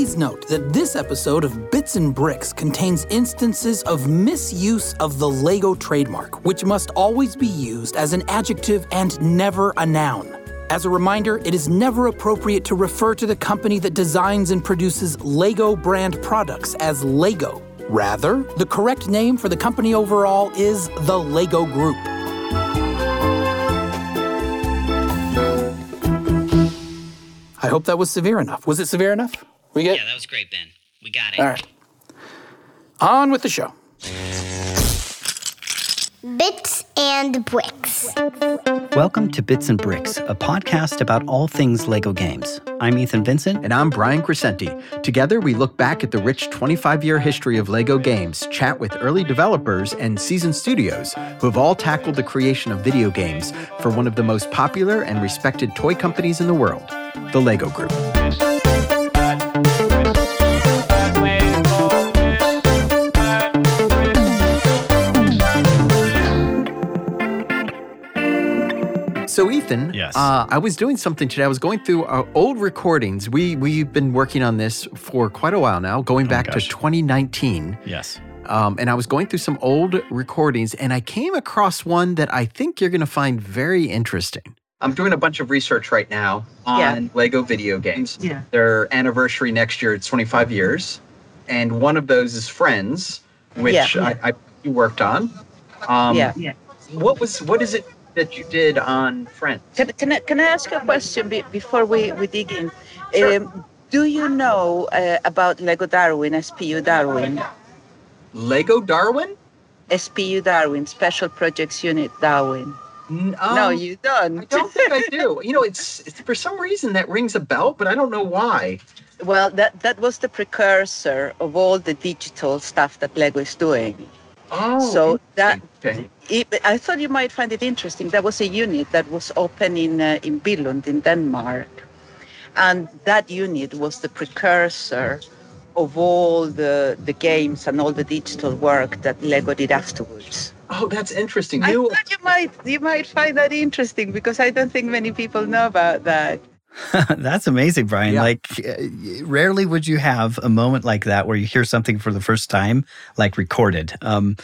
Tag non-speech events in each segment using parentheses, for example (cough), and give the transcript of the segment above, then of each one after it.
Please note that this episode of Bits and Bricks contains instances of misuse of the Lego trademark, which must always be used as an adjective and never a noun. As a reminder, it is never appropriate to refer to the company that designs and produces Lego brand products as Lego. Rather, the correct name for the company overall is the Lego Group. I hope that was severe enough. Was it severe enough? We get Yeah, that was great, Ben. We got it. all right. On with the show. Bits and Bricks. Welcome to Bits and Bricks, a podcast about all things Lego games. I'm Ethan Vincent. And I'm Brian Crescente. Together, we look back at the rich 25 year history of LEGO games, chat with early developers and seasoned studios who have all tackled the creation of video games for one of the most popular and respected toy companies in the world, the LEGO Group. So Ethan, Yes. uh, I was doing something today. I was going through our old recordings. We we've been working on this for quite a while now, going back to 2019. Yes. Um, and I was going through some old recordings, and I came across one that I think you're going to find very interesting. I'm doing a bunch of research right now on Yeah. Lego video games. Yeah. Their anniversary next year, it's 25 years, and one of those is Friends, which Yeah. I, I worked on. Um, yeah. yeah. What was what is it that you did on Friends? Can, can, I, can I ask you a question be, before we, we dig in? Sure. Um, do you know uh, about Lego Darwin, SPU Darwin? Lego Darwin? SPU Darwin, Special Projects Unit Darwin. N- no, um, you don't. I don't think I do. You know, it's, it's for some reason that rings a bell, but I don't know why. well, that, that was the precursor of all the digital stuff that Lego is doing. Oh, So that- interesting. It, I thought you might find it interesting. There was a unit that was open in uh, in Billund in Denmark, and that unit was the precursor of all the the games and all the digital work that Lego did afterwards. Oh, that's interesting. I thought you might you might find that interesting because I don't think many people know about that. (laughs) That's amazing, Brian. Yeah. Like, uh, rarely would you have a moment like that where you hear something for the first time, like recorded. Um,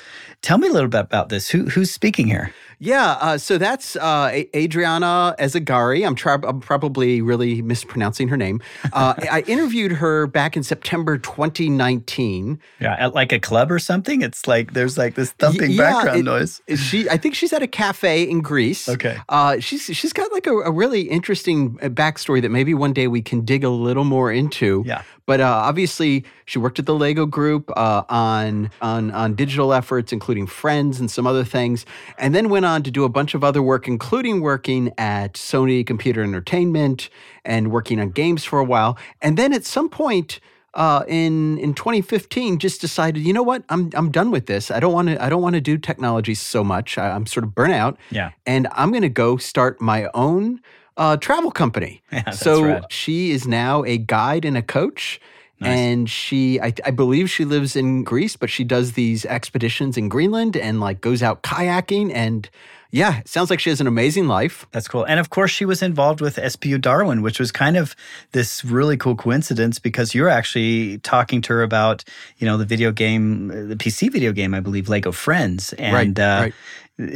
tell me a little bit about this. Who, who's speaking here? yeah. Uh, so that's uh, Adriana Ezagari. I'm, tra- I'm probably really mispronouncing her name. Uh, (laughs) I interviewed her back in September 2019. Yeah, at like a club or something. It's like there's like this thumping yeah, background it- noise. She, I think she's at a cafe in Greece. Okay. Uh, she's she's got like a, a really interesting uh, backstory that maybe one day we can dig a little more into. Yeah. But uh, obviously, she worked at the Lego Group uh, on on on digital efforts, including Friends and some other things, and then went on to do a bunch of other work, including working at Sony Computer Entertainment and working on games for a while. And then at some point. Uh, in in 2015, just decided, you know what, I'm I'm done with this. I don't want to I don't want to do technology so much. I, I'm sort of burnt out Yeah. and I'm going to go start my own uh, travel company. (laughs) Yeah, so rad. she is now a guide and a coach. And she, I, I believe she lives in Greece, but she does these expeditions in Greenland and like goes out kayaking. And yeah, it sounds like she has an amazing life. That's cool. And of course, she was involved with SPU Darwin, which was kind of this really cool coincidence because you're actually talking to her about, you know, the video game, the PC video game, I believe, Lego Friends. And right. uh,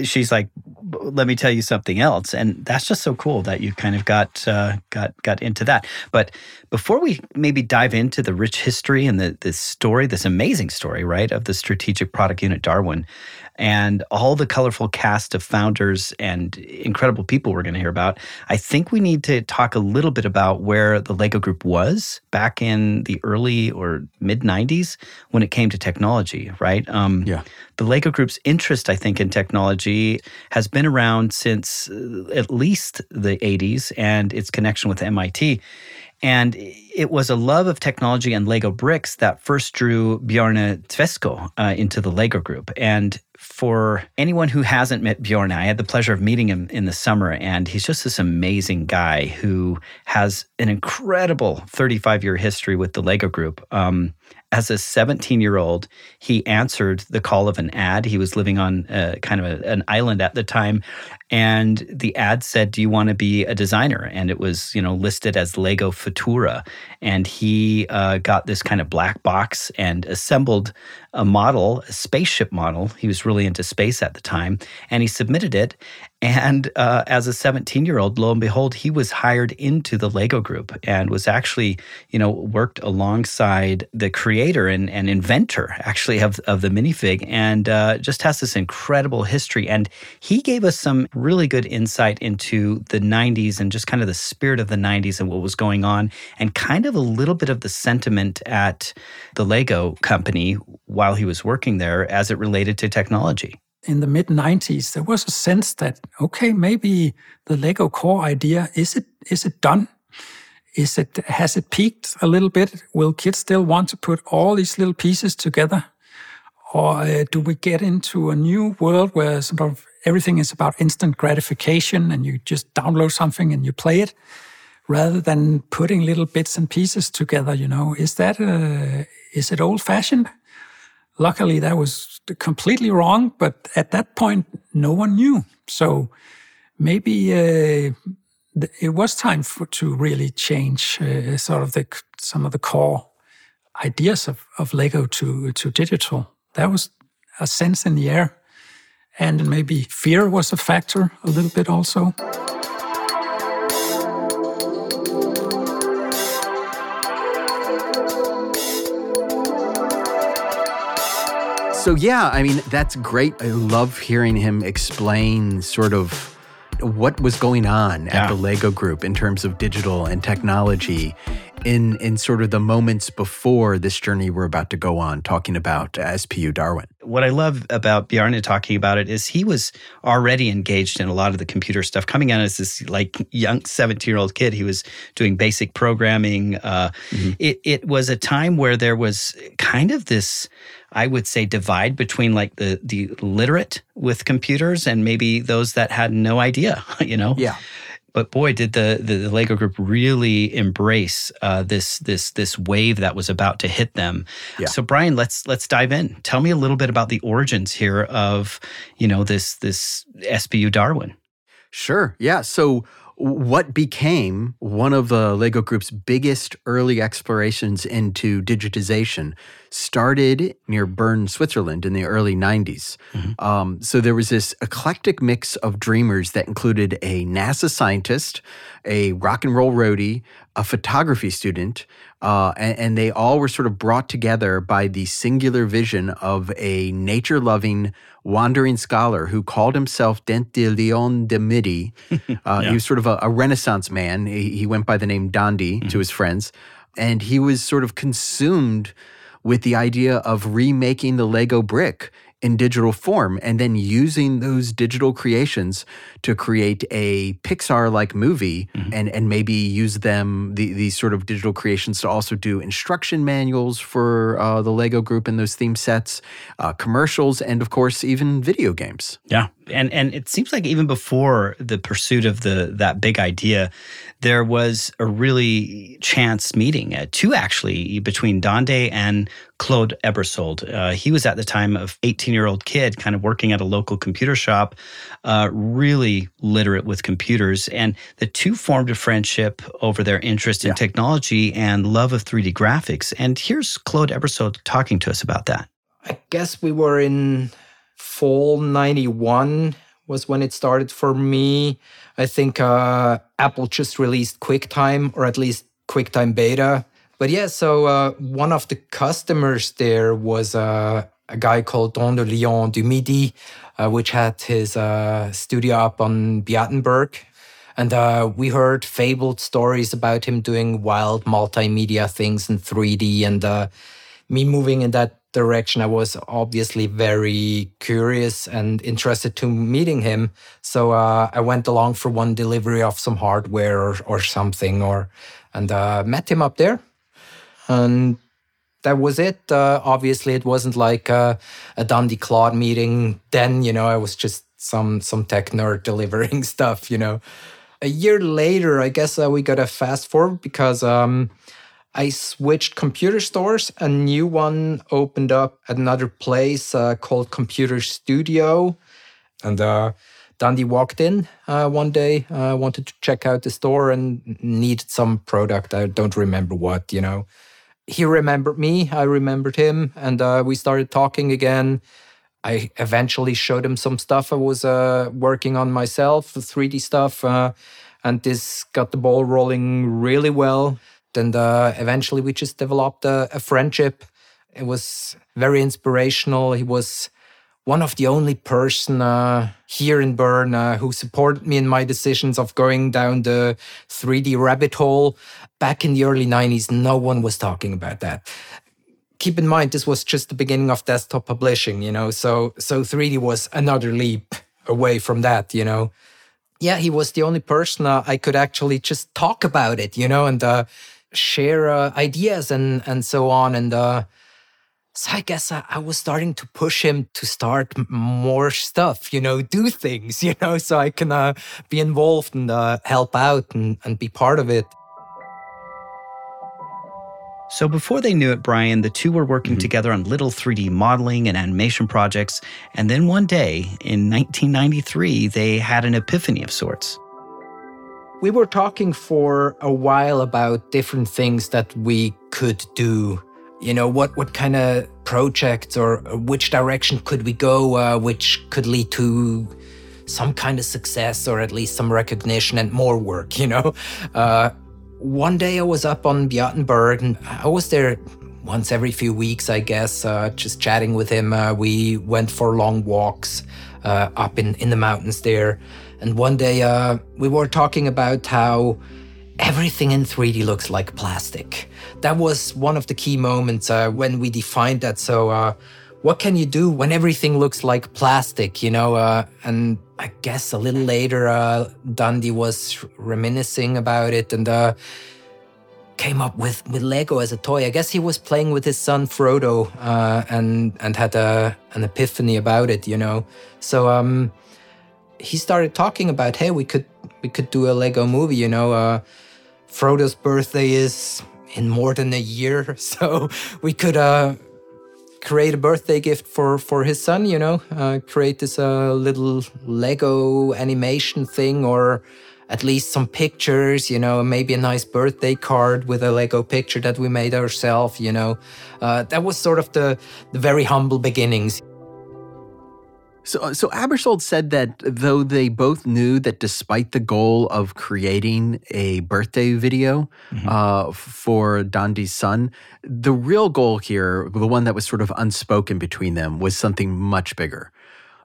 she's like, let me tell you something else. And that's just so cool that you kind of got uh, got got into that. But before we maybe dive into the rich history and the this story, this amazing story, right, of the strategic product unit Darwin, and all the colorful cast of founders and incredible people we're going to hear about, I think we need to talk a little bit about where the Lego Group was back in the early or mid 90s when it came to technology, right? Um, Yeah. The Lego Group's interest, I think, in technology has been around since uh, at least the 80s and its connection with MIT. And it was a love of technology and Lego bricks that first drew Bjarne Tveskov uh, into the Lego Group. And for anyone who hasn't met Bjorn, I had the pleasure of meeting him in the summer, and he's just this amazing guy who has an incredible 35 year history with the Lego Group. Um, as a 17 year old, he answered the call of an ad. He was living on uh, kind of a, an island at the time. And the ad said, Do you want to be a designer? And it was, you know, listed as Lego Futura. And he uh, got this kind of black box and assembled a model, a spaceship model. He was really into space at the time. And he submitted it. And uh, as a 17 year old, lo and behold, he was hired into the Lego group and was actually, you know, worked alongside the creator and, and inventor actually of, of the minifig and uh, just has this incredible history. And he gave us some really good insight into the 90s and just kind of the spirit of the 90s and what was going on and kind of a little bit of the sentiment at the Lego company while he was working there as it related to technology in the mid 90s there was a sense that okay maybe the lego core idea is it is it done? Is it has it peaked a little bit? Will kids still want to put all these little pieces together? Or uh, do we get into a new world where sort of everything is about instant gratification and you just download something and you play it rather than putting little bits and pieces together you know? Is that uh, is it old fashioned luckily that was completely wrong, but at that point, no one knew. So maybe uh, it was time for, to really change uh, sort of the some of the core ideas of, of Lego to to digital. That was a sense in the air, and maybe fear was a factor a little bit also. So, yeah, I mean, that's great. I love hearing him explain sort of what was going on at the Lego group in terms of digital and technology in in sort of the moments before this journey we're about to go on talking about SPU Darwin. What I love about Bjarne talking about it is he was already engaged in a lot of the computer stuff coming out as this like young 17 year old kid. He was doing basic programming. Uh, mm-hmm. it, it was a time where there was kind of this I would say divide between like the the literate with computers and maybe those that had no idea, (laughs) you know? Yeah. But boy, did the, the, the Lego group really embrace uh, this this this wave that was about to hit them. Yeah. So Brian, let's let's dive in. Tell me a little bit about the origins here of you know this this SPU Darwin. Sure. Yeah. So what became one of the Lego Group's biggest early explorations into digitization started near Bern, Switzerland in the early 90s. Mm-hmm. Um, so there was this eclectic mix of dreamers that included a NASA scientist, a rock and roll roadie, a photography student, uh, and, and, they all were sort of brought together by the singular vision of a nature loving, wandering scholar who called himself Dent de Leon de Midi. (laughs) Uh, yeah. He was sort of a, a Renaissance man. He, he, went by the name Dondi mm-hmm. to his friends. And he was sort of consumed with the idea of remaking the Lego brick in digital form and then using those digital creations to create a Pixar like movie mm-hmm. and, and maybe use them, the, these sort of digital creations, to also do instruction manuals for uh, the Lego group and those theme sets, uh, commercials, and of course, even video games. Yeah. And, and it seems like even before the pursuit of the that big idea, there was a really chance meeting, uh, two actually, between Dondi and Claude Ebersold. Uh, he was at the time of 18 year old kid, kind of working at a local computer shop, uh, really literate with computers. And the two formed a friendship over their interest in yeah. technology and love of 3D graphics. And here's Claude Ebersold talking to us about that. I guess we were in fall 91 was when it started for me. I think uh, Apple just released QuickTime, or at least QuickTime Beta. But yeah, so uh, one of the customers there was uh, a guy called Don de Lyon du Midi, uh, which had his uh, studio up on Beatenberg. And uh, we heard fabled stories about him doing wild multimedia things in 3D. And me moving in that direction. I was obviously very curious and interested to meeting him. So uh, I went along for one delivery of some hardware or, or something, or and uh, met him up there. And that was it. Uh, obviously, it wasn't like a, a Dundee Claude meeting. Then, you know, I was just some some tech nerd (laughs) delivering stuff. You know, a year later, I guess uh, we got a fast forward because um, I switched computer stores. A new one opened up at another place uh, called Computer Studio, and uh, Dundee walked in uh, one day, uh, wanted to check out the store and needed some product. I don't remember what, you know he remembered me, I remembered him, and uh, we started talking again. I eventually showed him some stuff I was uh, working on myself, 3D stuff, uh, and this got the ball rolling really well. And uh, eventually, we just developed a, a friendship. It was very inspirational. He was one of the only person uh, here in Bern uh, who supported me in my decisions of going down the 3D rabbit hole. Back in the early 90s, no one was talking about that. Keep in mind, this was just the beginning of desktop publishing, you know, so so 3D was another leap away from that, you know. Yeah, he was the only person uh, I could actually just talk about it, you know, and uh, share uh, ideas and and so on, and uh, so I guess I, I, was starting to push him to start more stuff, you know, do things, (laughs) you know, so I can uh, be involved and uh, help out and, and be part of it. So before they knew it, Brian, the two were working mm-hmm. together on little 3D modeling and animation projects. And then one day in 1993, they had an epiphany of sorts. We were talking for a while about different things that we could do. You know what what kind of projects or which direction could we go uh, which could lead to some kind of success or at least some recognition and more work you know? Uh, one day i was up on Beatenberg and i was there once every few weeks i guess uh, just chatting with him. Uh, we went for long walks uh, up in, in the mountains there and one day uh, we were talking about how everything in 3d looks like plastic that was one of the key moments uh, when we defined that. So, uh, what can you do when everything looks like plastic, you know? Uh, and I guess a little later, uh, Dundee was reminiscing about it and uh, came up with, with Lego as a toy. I guess he was playing with his son Frodo uh, and and had a, an epiphany about it, you know. So um, he started talking about, hey, we could we could do a Lego movie, you know. Frodo's birthday is in more than a year. (laughs) So we could uh, create a birthday gift for for his son. You know, uh, create this uh, little Lego animation thing, or at least some pictures. You know, maybe a nice birthday card with a Lego picture that we made ourselves. You know, uh, that was sort of the the very humble beginnings. So, so Ebersold said that though they both knew that despite the goal of creating a birthday video mm-hmm. uh, for Dondi's son, the real goal here, the one that was sort of unspoken between them, was something much bigger.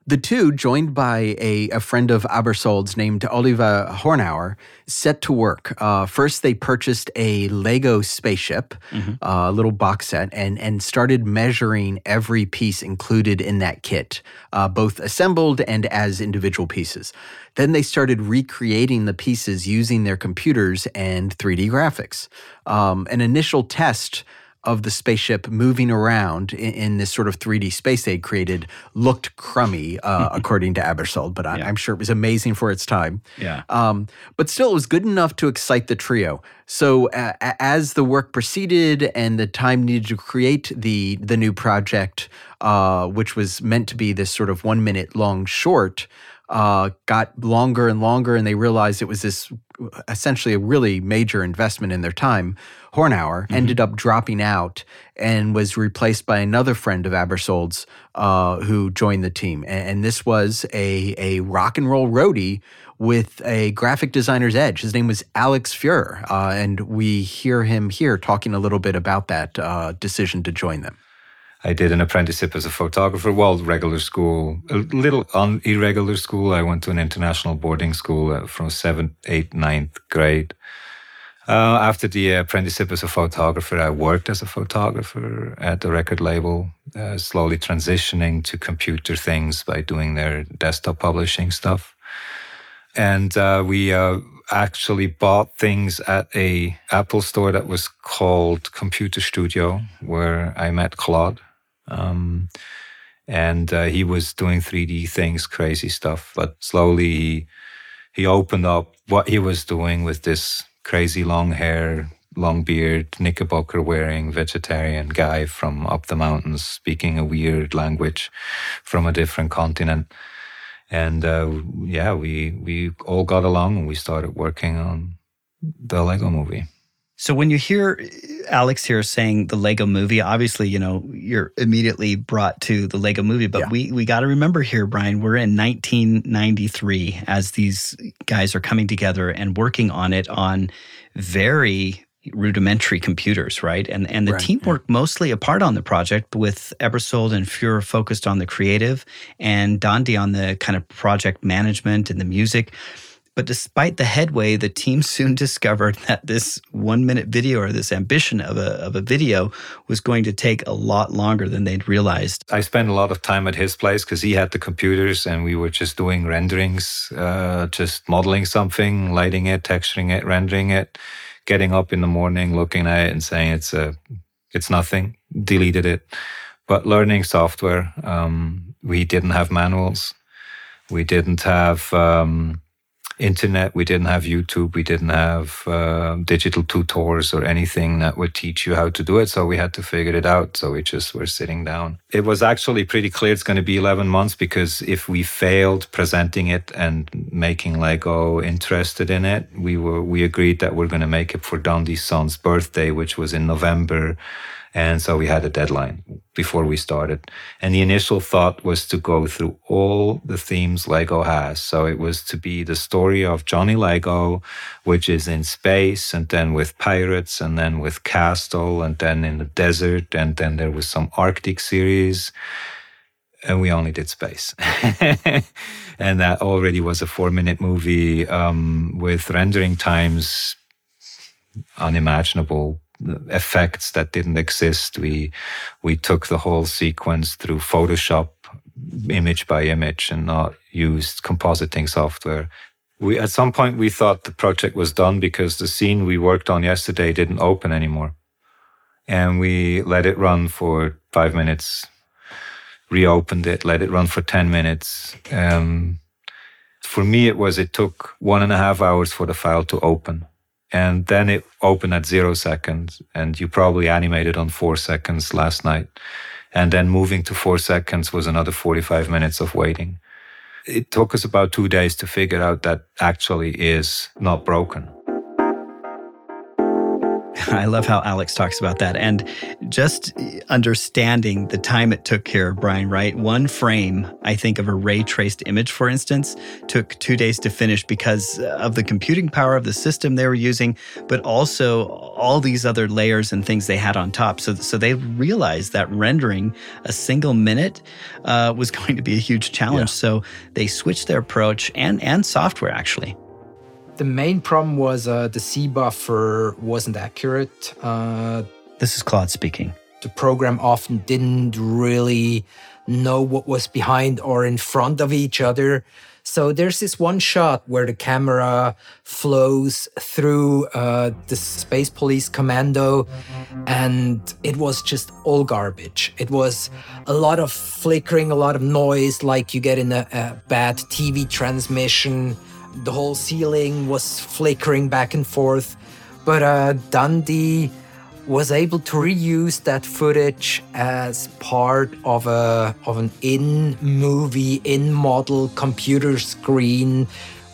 The two, joined by a, a friend of Ebersold's named Oliver Hornauer, set to work. Uh, first, they purchased a Lego spaceship, mm-hmm. a mm-hmm. uh, little box set, and, and started measuring every piece included in that kit, uh, both assembled and as individual pieces. Then they started recreating the pieces using their computers and 3D graphics. Um, an initial test of the spaceship moving around in, in, this sort of 3D space they'd created looked crummy, uh, (laughs) according to Ebersold, but I, am sure it was amazing for its time. Yeah. Um, but still, it was good enough to excite the trio. So uh, as the work proceeded and the time needed to create the the new project, uh, which was meant to be this sort of one minute long short, uh, got longer and longer, and they realized it was this essentially a really major investment in their time. Hornauer mm-hmm. ended up dropping out and was replaced by another friend of Ebersold's uh, who joined the team. And, and, this was a, a rock and roll roadie with a graphic designer's edge. His name was Alex Fuhrer. Uh, and we hear him here talking a little bit about that uh, decision to join them. I did an apprenticeship as a photographer. Well, regular school, a little un- irregular school. I went to an international boarding school uh, from seventh, eighth, ninth grade. Uh, after the apprenticeship as a photographer, I worked as a photographer at the record label, uh, slowly transitioning to computer things by doing their desktop publishing stuff. And uh, we, uh, actually bought things at a Apple store that was called Computer Studio, where I met Claude. Um, and uh, he was doing 3D things, crazy stuff. But slowly he, he opened up what he was doing with this crazy long hair, long beard, knickerbocker wearing vegetarian guy from up the mountains speaking a weird language from a different continent. And uh, yeah, we we all got along and we started working on the Lego movie. So when you hear Alex here saying the Lego movie, obviously, you know, you're immediately brought to the Lego movie, but Yeah. we we got to remember here, Brian, we're in 1993 as these guys are coming together and working on it on very rudimentary computers, right? And and the Right, team worked mostly apart on the project with Ebersold and Fuhrer focused on the creative and Dondi on the kind of project management and the music. But despite the headway, the team (laughs) soon discovered that this one minute video or this ambition of a, of a video was going to take a lot longer than they'd realized. I spent a lot of time at his place because he had the computers and we were just doing renderings, uh, just modeling something, lighting it, texturing it, rendering it, getting up in the morning, looking at it and saying it's a, it's nothing, deleted it. But learning software, um, we didn't have manuals, we didn't have um, internet, we didn't have YouTube, we didn't have uh, digital tutors or anything that would teach you how to do it. So we had to figure it out. So we just were sitting down. It was actually pretty clear it's going to be 11 months because if we failed presenting it and making Lego interested in it, we were we agreed that we're going to make it for Dundee's son's birthday, which was in November. And so we had a deadline before we started. And the initial thought was to go through all the themes Lego has. So it was to be the story of Johnny Lego, which is in space, and then with pirates, and then with Castle, and then in the desert, and then there was some Arctic series. And we only did space. (laughs) and that already was a four minute movie um, with rendering times unimaginable effects that didn't exist. We we took the whole sequence through Photoshop, image by image, and not used compositing software. We at some point we thought the project was done because the scene we worked on yesterday didn't open anymore, and we let it run for five minutes. Reopened it, let it run for ten minutes. Um, for me, it was it took one and a half hours for the file to open and then it opened at zero seconds and you probably animated on four seconds last night. And then moving to four seconds was another 45 minutes of waiting. It took us about two days to figure out that actually is not broken (laughs) I love how Alex talks about that. And just understanding the time it took here, Brian, right? One frame, I think, of a ray traced image, for instance, took two days to finish because of the computing power of the system they were using, but also all these other layers and things they had on top. So, so they realized that rendering a single minute uh, was (laughs) going to be a huge challenge. So they switched their approach and, and software, actually. The main problem was uh, the Z buffer wasn't accurate. Uh, This is Claude speaking. the program often didn't really know what was behind or in front of each other. So there's this one shot where the camera flows through uh, the Space Police Commando, and it was just all garbage. It was a lot of flickering, a lot of noise, like you get in a, a bad TV transmission. The whole ceiling was flickering back and forth. But uh, Dundee was able to reuse that footage as part of a of an in movie in model computer screen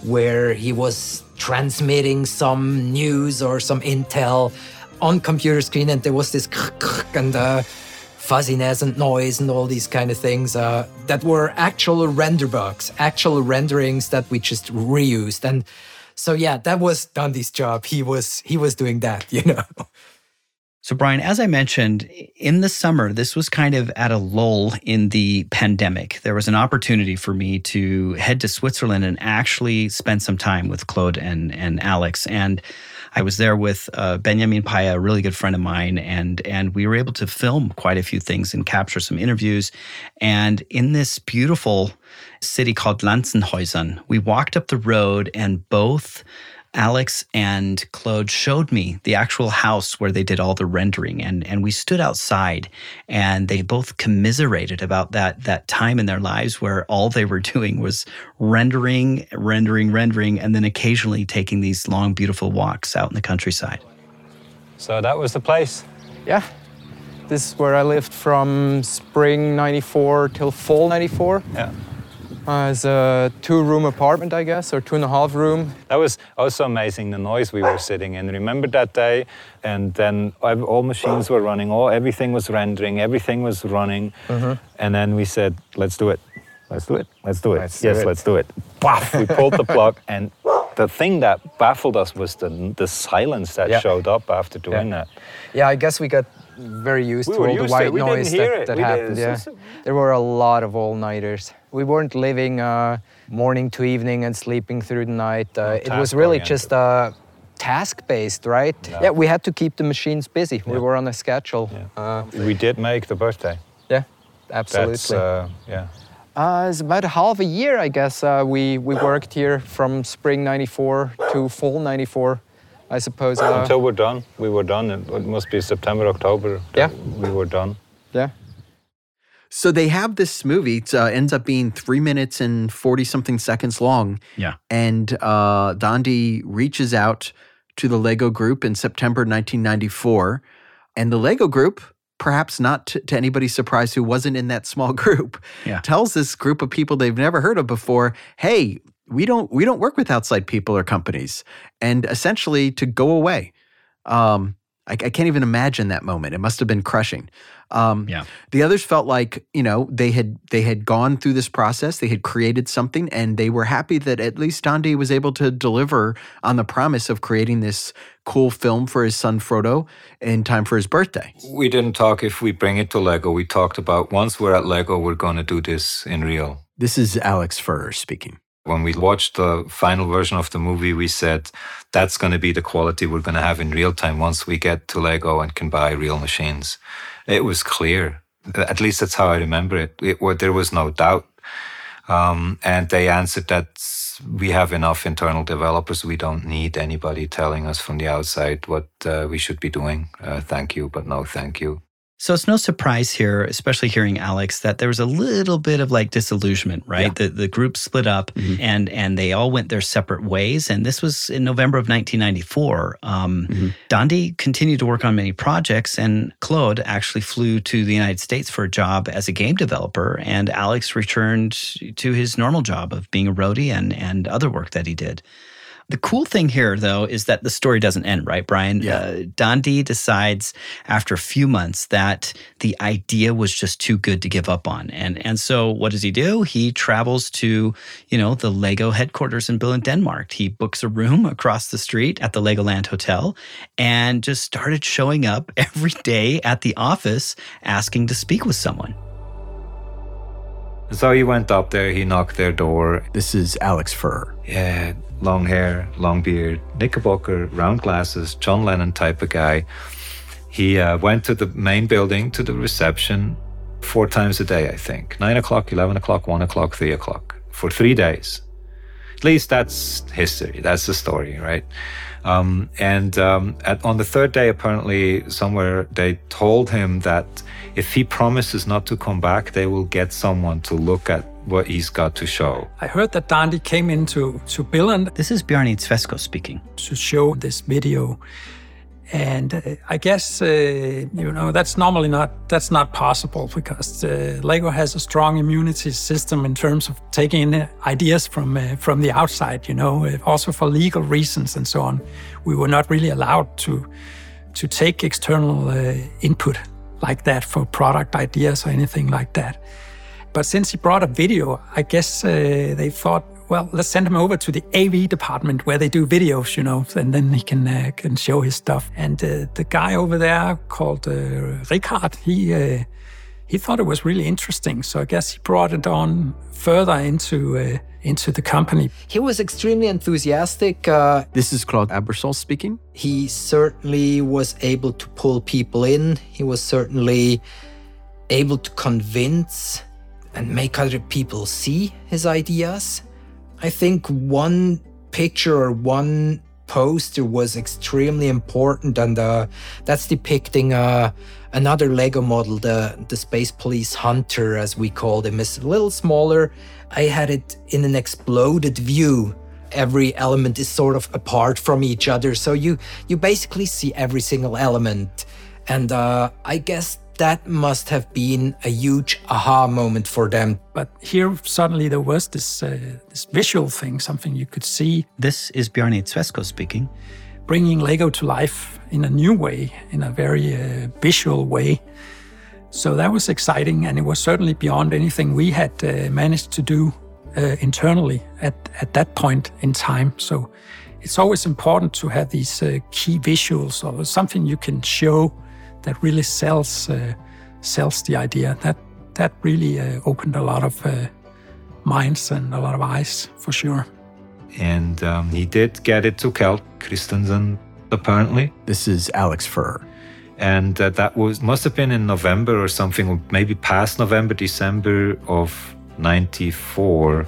where he was transmitting some news or some intel on computer screen and there was this (laughs) and uh, fuzziness and noise and all these kind of things uh, that were actual render bugs actual renderings that we just reused and so yeah that was Dundee's job he was he was doing that (laughs) you know So, Brian, as I mentioned, in the summer, this was kind of at a lull in the pandemic. There was an opportunity for me to head to Switzerland and actually spend some time with Claude and, and Alex. And I was there with uh, Benjamin Paya, a really good friend of mine, and and we were able to film quite a few things and capture some interviews. And in this beautiful city called Lanzenhäusern, we walked up the road and both Alex and Claude showed me the actual house where they did all the rendering and and we stood outside and they both commiserated about that that time in their lives where all they were (laughs) doing was rendering, rendering, rendering and then occasionally taking these long beautiful walks out in the countryside. So that was the place. Yeah. This is where I lived from spring 94 till fall 94. Yeah. Uh, it's a two-room apartment, I guess, or two and a half room. That was also amazing, the noise we were sitting in. Remember that day? And then all machines were running, all everything was rendering, everything was running. And then we said, let's do it. Let's do it. Let's do it. Let's do yes, it. let's do it. Baff! We pulled the plug, and the thing that baffled us was the, the silence that Yeah. showed up after doing Yeah. that. Yeah, I guess we got very used We to were all the used to white it. We didn't noise hear that, it. that We did- happened. Yeah, there were a lot of all-nighters. We weren't living uh, morning to evening and sleeping through the night. Uh, it was really just uh, task-based, right? Yeah. we had to keep the machines busy. We were on a schedule. Uh, We did make the birthday. yeah, absolutely. Uh, yeah. Uh, it's about half a year, I guess. Uh, we we worked here from spring '94 to fall '94, I suppose. Uh, Until we're done, we were done. It, it must be September, October. Yeah. We were done. yeah. So they have this movie. It uh, ends up being three minutes and 40 something seconds long. Yeah. And uh, Dondi reaches out to the Lego group in September 1994. And the Lego group, perhaps not to, to anybody's surprise who wasn't in that small (laughs) group, Yeah. tells this group of people they've never heard of before, hey, we don't we don't work with outside people or companies, and essentially to go away. Um, I, I can't even imagine that moment. It must have been crushing. Um, Yeah. The others felt like you know they had they had gone through this process. They had created something, and they were happy that at least Dondi was able to deliver on the promise of creating this cool film for his son Frodo in time for his birthday. We didn't talk if we bring it to Lego. We talked about once we're at Lego, we're going to do this in real. This is Alex Fuhrer speaking. When we watched the final version of the movie, we said that's going to be the quality we're going to have in real time once we get to Lego and can buy real machines. It was clear. At least that's how I remember it. it there was no doubt. Um, and they answered that we have enough internal developers. We don't need anybody telling us from the outside what uh, we should be doing. Uh, thank you, but no thank you. So it's no surprise here, especially hearing Alex, that there was a little bit of like disillusionment, right? The the group split up and and they all went their separate ways. And this was in November of 1994. Um, Dondi continued to work on many projects, and Claude actually flew to the United States for a job as a game developer. And Alex returned to his normal job of being a roadie and and other work that he did. The cool thing here, though, is that the story doesn't end, right, Brian? Yeah. Uh, Dondi decides after a few months that the idea was just too good to give up on. And, and so what does he do? He travels to, you know, the Lego headquarters in Billund, Denmark. He books a room across the street at the Legoland Hotel and just started showing up (laughs) every day at the office asking to speak with someone. So he went up there, he knocked their door. This is Alex Fuhrer. Yeah, long hair, long beard, knickerbocker, round glasses, John Lennon type of guy. He uh, went to the main building, to the reception, four times a day, I think. Nine o'clock, 11 o'clock, one o'clock, three o'clock, for three days. At least that's history. That's the story, right? Um, and um, at, on the third day, apparently, somewhere they told him that if he promises not to come back, they will get someone to look at what he's got to show. I heard that Dondi came into to Billund This is Bjarne Tveskov speaking. to show this video. And uh, I guess uh, you know that's normally not that's not possible because uh, Lego has a strong immunity system in terms of taking ideas from uh, from the outside. You know, uh, also for legal reasons and so on. We were not really allowed to to take external uh, input like that for product ideas or anything like that. But since he brought a video, I guess uh, they thought, well, let's send him over to the AV department where they do videos, you know, and then he can uh, can show his stuff. And uh, the guy over there called uh, Richard, he uh, he thought it was really interesting. So I guess he brought it on further into uh, into the company. He was extremely enthusiastic. Uh, This is Claude Ebersold speaking. he certainly was able to pull people in. He was certainly able to convince and make other people see his ideas. I think one picture or one poster was extremely important, and uh, that's depicting uh, another Lego model, the the Space Police Hunter, as we called him. It's a little smaller. I had it in an exploded view. Every element is sort of apart from each other, so you you basically see every single element. And uh, I guess that must have been a huge aha moment for them. But here suddenly there was this uh, this visual thing, something you could see. This is Bjarne Tveskov speaking. Bringing Lego to life in a new way, in a very uh, visual way. So that was exciting, and it was certainly beyond anything we had uh, managed to do uh, internally at, at that point in time. So it's always important to have these uh, key visuals or something you can show that really sells uh, sells the idea. That that really uh, opened a lot of uh, minds and a lot of eyes for sure. And um, he did get it to Kjeld Kristiansen, apparently. This is Alex Fuhrer. And uh, that was must have been in November or something, maybe past November, December of 94.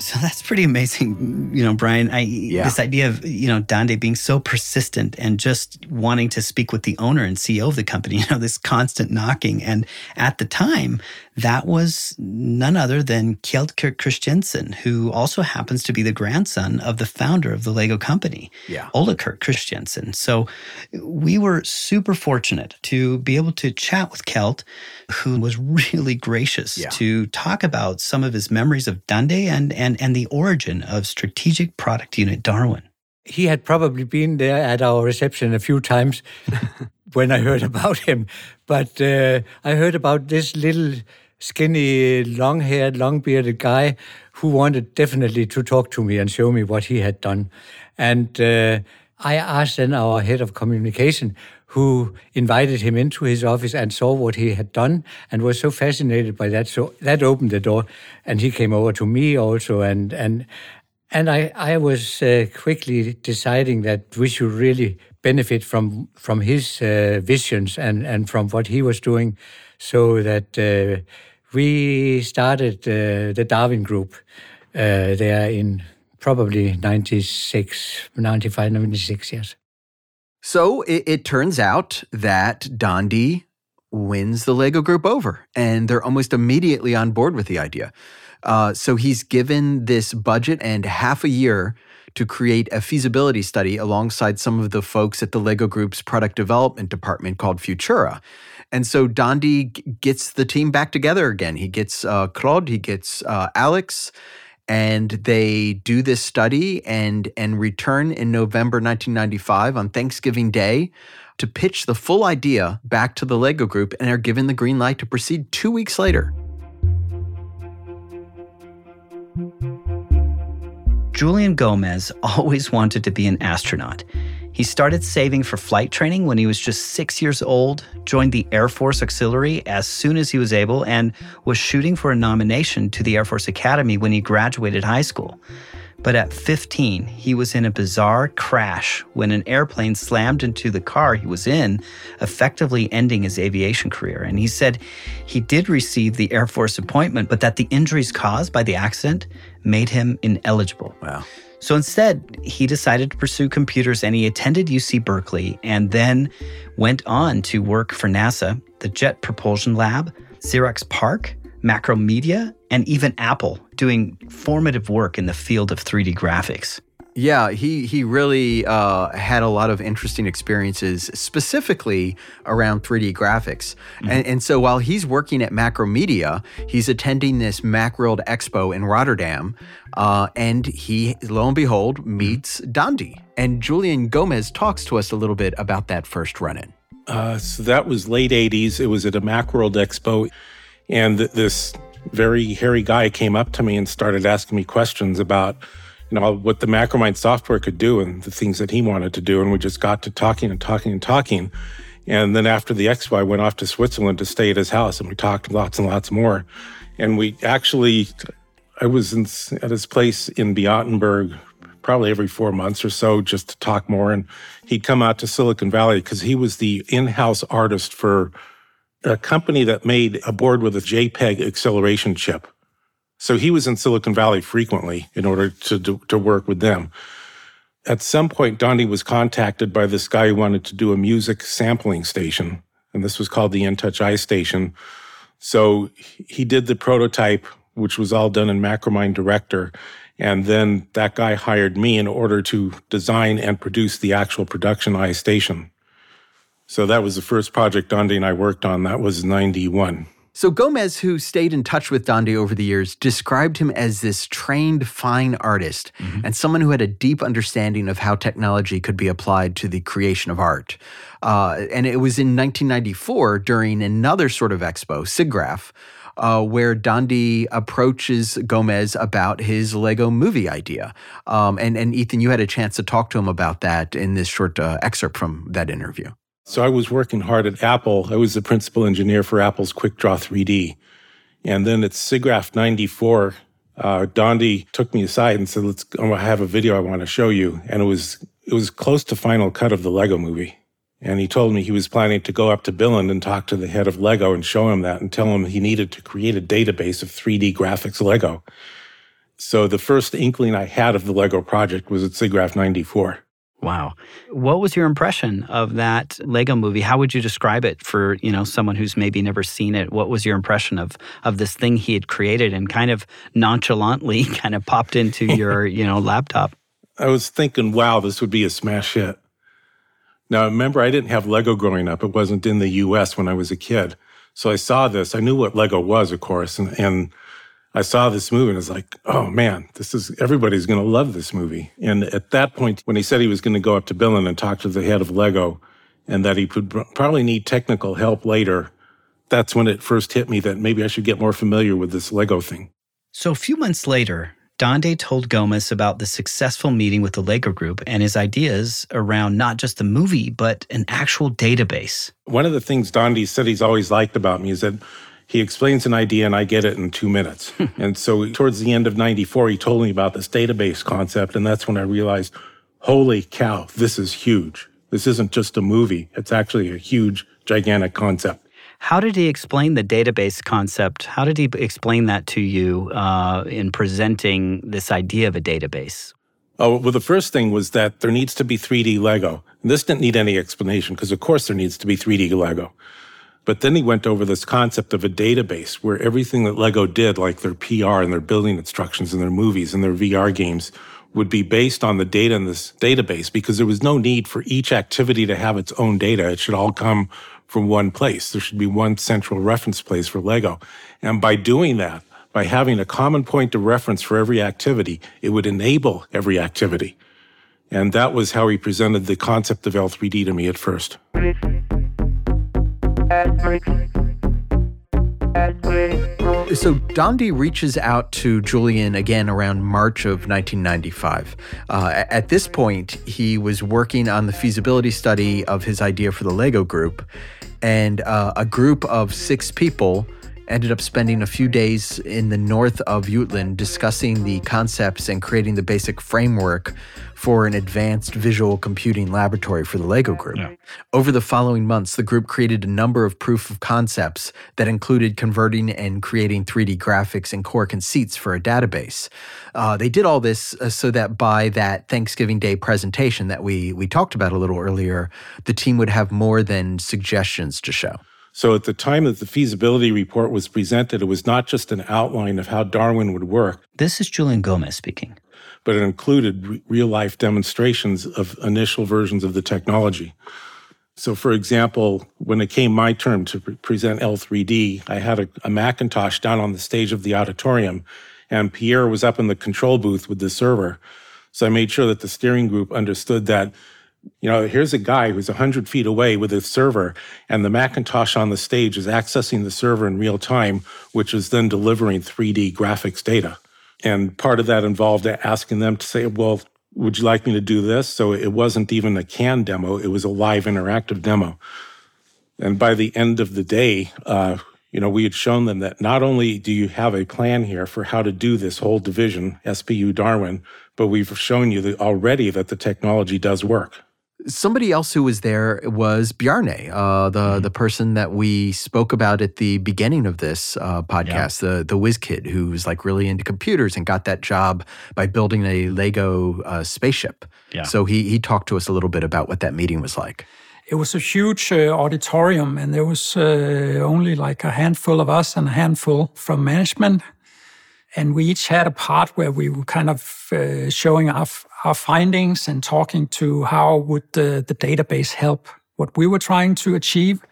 So that's pretty amazing, you know, Brian. I Yeah. this idea of you know Dondi being so persistent and just wanting to speak with the owner and CEO of the company. (laughs) You know, this constant knocking, and at the time, that was none other than Kjeld Kirk Kristiansen, who also happens to be the grandson of the founder of the Lego company, Yeah. Ole Kirk Christiansen. So we were super fortunate to be able to chat with Kjeld, who was really gracious Yeah. to talk about some of his memories of Dundee and, and, and the origin of Strategic Product Unit Darwin. he had probably been there at our reception a few times (laughs) when I heard about him. But uh, I heard about this little skinny, long haired, long bearded guy who wanted definitely to talk to me and show me what he had done. And uh, I asked then our head of communication, who invited him into his office and saw what he had done and was so fascinated by that. So that opened the door, and he came over to me also. And, and, and I, I was uh, quickly deciding that we should really benefit from from his uh, visions and, and from what he was doing, so that uh, we started uh, the Darwin Group uh, there in probably 96, 95, 96 years. So it, it turns out that Dondi wins the Lego group over, and they're almost immediately on board with the idea. Uh, so he's given this budget and half a year to create a feasibility study alongside some of the folks at the Lego Group's product development department called Futura. And so Dondi g- gets the team back together again. He gets uh, Claude, he gets uh, Alex, and they do this study and and return in November 1995 on Thanksgiving Day to pitch the full idea back to the Lego Group and are given the green light to proceed two weeks later. Julian Gomez always wanted to be an astronaut. He started saving for flight training when he was just six years old, joined the Air Force Auxiliary as soon as he was able, and was shooting for a nomination to the Air Force Academy when he graduated high school. But at 15, he was in a bizarre crash when an airplane slammed into the car he was in, effectively ending his aviation career. And he said he did receive the Air Force appointment, but that the injuries caused by the accident made him ineligible. Wow. So instead, he decided to pursue computers and he attended UC Berkeley and then went on to work for NASA, the Jet Propulsion Lab, Xerox PARC, Macromedia, and even Apple, doing formative work in the field of 3D graphics. Yeah, he he really uh, had a lot of interesting experiences, specifically around 3D graphics. And, and so while he's working at Macromedia, he's attending this Macworld Expo in Rotterdam, uh, and he lo and behold meets Dondi. And Julian Gomez talks to us a little bit about that first run-in. Uh, so that was late 80s. It was at a Macworld Expo. And th- this very hairy guy came up to me and started asking me questions about, you know, what the Macromind software could do and the things that he wanted to do. And we just got to talking and talking and talking. And then after the expo, I went off to Switzerland to stay at his house and we talked lots and lots more. And we actually, I was in, at his place in Beatenberg probably every four months or so just to talk more. And he'd come out to Silicon Valley because he was the in house artist for a company that made a board with a JPEG acceleration chip. So he was in Silicon Valley frequently in order to, do, to work with them. At some point, Dondi was contacted by this guy who wanted to do a music sampling station, and this was called the InTouch I Station. So he did the prototype, which was all done in Macromind Director, and then that guy hired me in order to design and produce the actual production iStation. So that was the first project Dondi and I worked on. That was 91. So Gomez, who stayed in touch with Dondi over the years, described him as this trained fine artist mm-hmm. and someone who had a deep understanding of how technology could be applied to the creation of art. Uh, and it was in 1994 during another sort of expo, SIGGRAPH, uh, where Donde approaches Gomez about his Lego movie idea. Um, and, and Ethan, you had a chance to talk to him about that in this short uh, excerpt from that interview. So I was working hard at Apple. I was the principal engineer for Apple's QuickDraw 3D. And then at SIGGRAPH 94, uh, Dondi took me aside and said, "Let's. I have a video I want to show you." And it was it was close to final cut of the Lego Movie. And he told me he was planning to go up to Billund and talk to the head of Lego and show him that and tell him he needed to create a database of 3D graphics Lego. So the first inkling I had of the Lego project was at SIGGRAPH 94. Wow. What was your impression of that Lego movie? How would you describe it for, you know, someone who's maybe never seen it? What was your impression of of this thing he had created and kind of nonchalantly (laughs) kind of popped into (laughs) your, you know, laptop? I was thinking, wow, this would be a smash hit. Now, remember, I didn't have Lego growing up. It wasn't in the US when I was a kid. So I saw this. I knew what Lego was, of course. And, and I saw this movie and I was like, oh man, this is, everybody's going to love this movie. And at that point, when he said he was going to go up to Billund and talk to the head of Lego and that he would probably need technical help later, that's when it first hit me that maybe I should get more familiar with this Lego thing. So a few months later, Dondi told Gomez about the successful meeting with the Lego Group and his ideas around not just the movie, but an actual database. One of the things Dondi said he's always liked about me is that he explains an idea and I get it in two minutes. (laughs) and so towards the end of 94, he told me about this database concept. And that's when I realized, holy cow, this is huge. This isn't just a movie. It's actually a huge, gigantic concept. How did he explain the database concept? How did he explain that to you uh, in presenting this idea of a database? Oh, well, the first thing was that there needs to be 3D Lego. And this didn't need any explanation because, of course, there needs to be 3D Lego. But then he went over this concept of a database where everything that Lego did, like their PR and their building instructions and their movies and their VR games, would be based on the data in this database because there was no need for each activity to have its own data. It should all come from one place. There should be one central reference place for Lego. And by doing that, by having a common point of reference for every activity, it would enable every activity. And that was how he presented the concept of L3D to me at first. So Dondi reaches out to Julian again around March of 1995. Uh, at this point, he was working on the feasibility study of his idea for the Lego Group, and uh, a group of six people ended up spending a few days in the north of Jutland discussing the concepts and creating the basic framework for an advanced visual computing laboratory for the LEGO group. Yeah. Over the following months, the group created a number of proof of concepts that included converting and creating 3D graphics and core conceits for a database. Uh, they did all this uh, so that by that Thanksgiving Day presentation that we we talked about a little earlier, the team would have more than suggestions to show. So at the time that the feasibility report was presented, it was not just an outline of how Darwin would work. This is Julian Gomez speaking. But it included re- real life demonstrations of initial versions of the technology. So, for example, when it came my turn to pre- present L3D, I had a, a Macintosh down on the stage of the auditorium, and Pierre was up in the control booth with the server. So I made sure that the steering group understood that you know, here's a guy who's 100 feet away with a server, and the Macintosh on the stage is accessing the server in real time, which is then delivering 3D graphics data. And part of that involved asking them to say, well, would you like me to do this? So it wasn't even a canned demo, it was a live interactive demo. And by the end of the day, uh, you know, we had shown them that not only do you have a plan here for how to do this whole division, SPU Darwin, but we've shown you already that the technology does work. Somebody else who was there was Bjarne, uh, the Mm-hmm. the person that we spoke about at the beginning of this uh, podcast, the the whiz kid who was like really into computers and got that job by building a Lego uh, spaceship. Yeah. So he he talked to us a little bit about what that meeting was like. It was a huge uh, auditorium, and there was uh, only like a handful of us and a handful from management. And we each had a part where we were kind of uh, showing off our findings and talking to how would the, the database help what we were trying to achieve,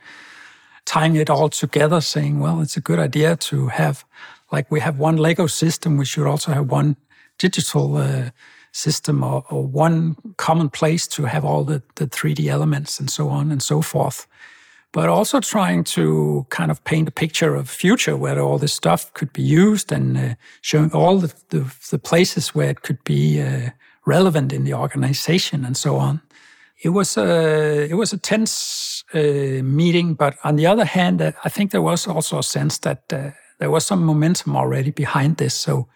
tying it all together, saying, well, it's a good idea to have, like we have one Lego system, we should also have one digital uh, system or, or one common place to have all the, the 3D elements and so on and so forth. But also trying to kind of paint a picture of future where all this stuff could be used and uh, showing all the, the, the places where it could be uh, relevant in the organization and so on. It was a it was a tense uh, meeting, but on the other hand, uh, I think there was also a sense that uh, there was some momentum already behind this. So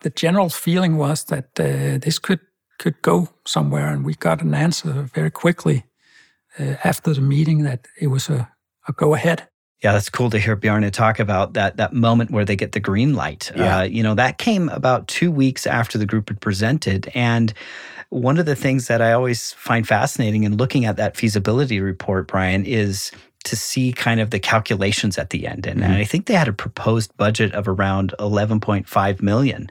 the general feeling was that uh, this could could go somewhere, and we got an answer very quickly uh, after the meeting that it was a, a go ahead. Yeah, that's cool to hear Bjarne talk about that that moment where they get the green light. Yeah. Uh, you know, that came about two weeks after the group had presented. And one of the things that I always find fascinating in looking at that feasibility report, Brian, is to see kind of the calculations at the end. And, and I think they had a proposed budget of around 11.5 million.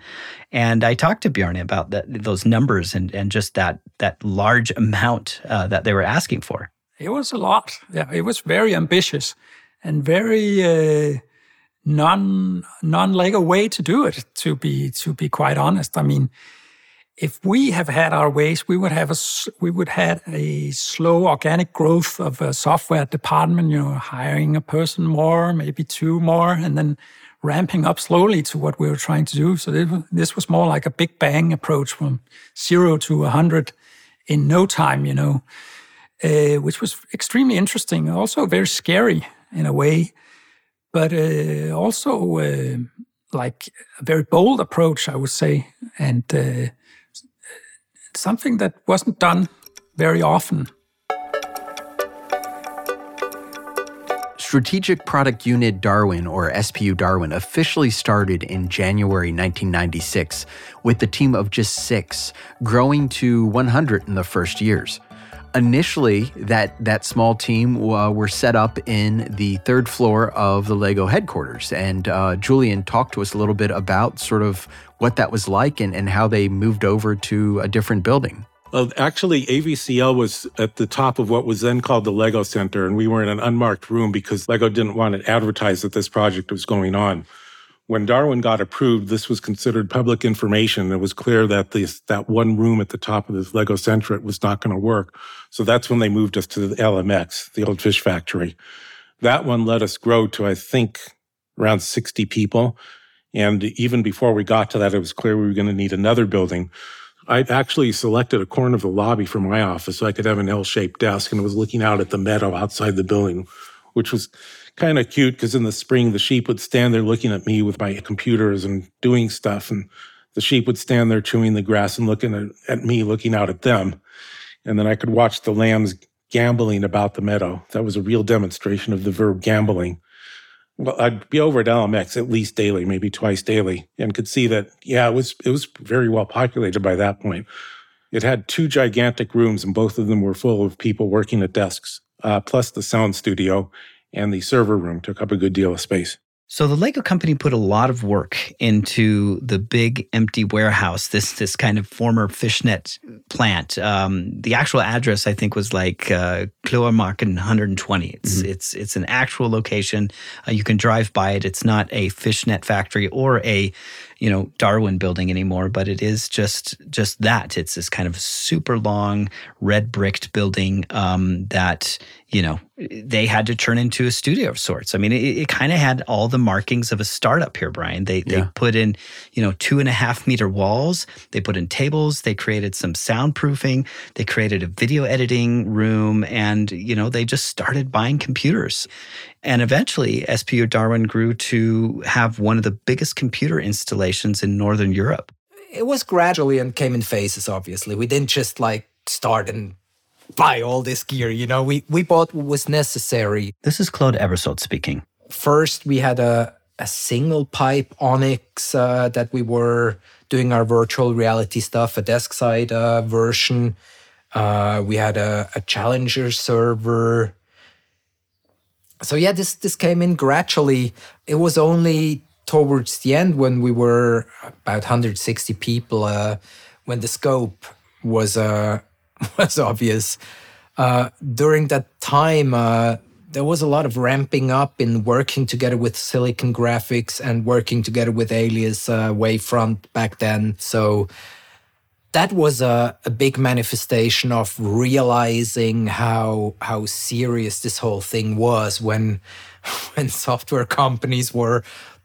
And I talked to Bjarne about that, those numbers and, and just that that large amount uh, that they were asking for. It was a lot. Yeah, it was very ambitious and very uh, non non way to do it. To be to be quite honest, I mean, if we have had our ways, we would have a we would had a slow organic growth of a software department. You know, hiring a person more, maybe two more, and then ramping up slowly to what we were trying to do. So this was, this was more like a big bang approach from zero to a hundred in no time. You know uh, which was extremely interesting, also very scary in a way, but uh, also uh, like a very bold approach, I would say, and uh, something that wasn't done very often. Strategic Product Unit Darwin, or SPU Darwin, officially started in January 1996 with a team of just six, growing to 100 in the first years. Initially, that, that small team uh, were set up in the third floor of the Lego headquarters. And uh, Julian talked to us a little bit about sort of what that was like and, and how they moved over to a different building. Well, actually, AVCL was at the top of what was then called the Lego Center, and we were in an unmarked room because Lego didn't want to advertise that this project was going on. When Darwin got approved, this was considered public information. It was clear that this that one room at the top of this Lego Center was not going to work. So that's when they moved us to the LMX, the old fish factory. That one let us grow to, I think, around 60 people. And even before we got to that, it was clear we were going to need another building. I actually selected a corner of the lobby for my office so I could have an L-shaped desk and was looking out at the meadow outside the building, which was kind of cute because in the spring the sheep would stand there looking at me with my computers and doing stuff and the sheep would stand there chewing the grass and looking at, at me looking out at them. And then I could watch the lambs gambling about the meadow. That was a real demonstration of the verb gambling. Well, I'd be over at LMX at least daily, maybe twice daily, and could see that, yeah, it was it was very well populated by that point. It had two gigantic rooms, and both of them were full of people working at desks, uh, plus the sound studio and the server room took up a good deal of space. So the Lego company put a lot of work into the big empty warehouse, this this kind of former fishnet plant. Um, the actual address, I think, was like uh, Kløvermarken 120. It's it's it's an actual location. Uh, you can drive by it. It's not a fishnet factory or a you know Darwin building anymore, but it is just just that. It's this kind of super long red bricked building um, that you know they had to turn into a studio of sorts. I mean, it, it kind of had all the markings of a startup here, Brian. They they Yeah. put in you know two and a half meter walls. They put in tables. They created some soundproofing. They created a video editing room, and you know they just started buying computers. And eventually, SPU Darwin grew to have one of the biggest computer installations in Northern Europe. It was gradually and came in phases, obviously. We didn't just like start and buy all this gear. You know, we we bought what was necessary. This is Claude Ebersold speaking. First, we had a a single pipe Onyx uh, that we were doing our virtual reality stuff, a desk side uh, version. Uh, we had a, a Challenger server. So yeah, this this came in gradually. It was only towards the end when we were about 160 people uh, when the scope was uh, (laughs) was obvious. Uh, during that time, uh, there was a lot of ramping up in working together with Silicon Graphics and working together with Alias uh, Wavefront back then. So that was a, a big manifestation of realizing how how serious this whole thing was when (laughs) when software companies were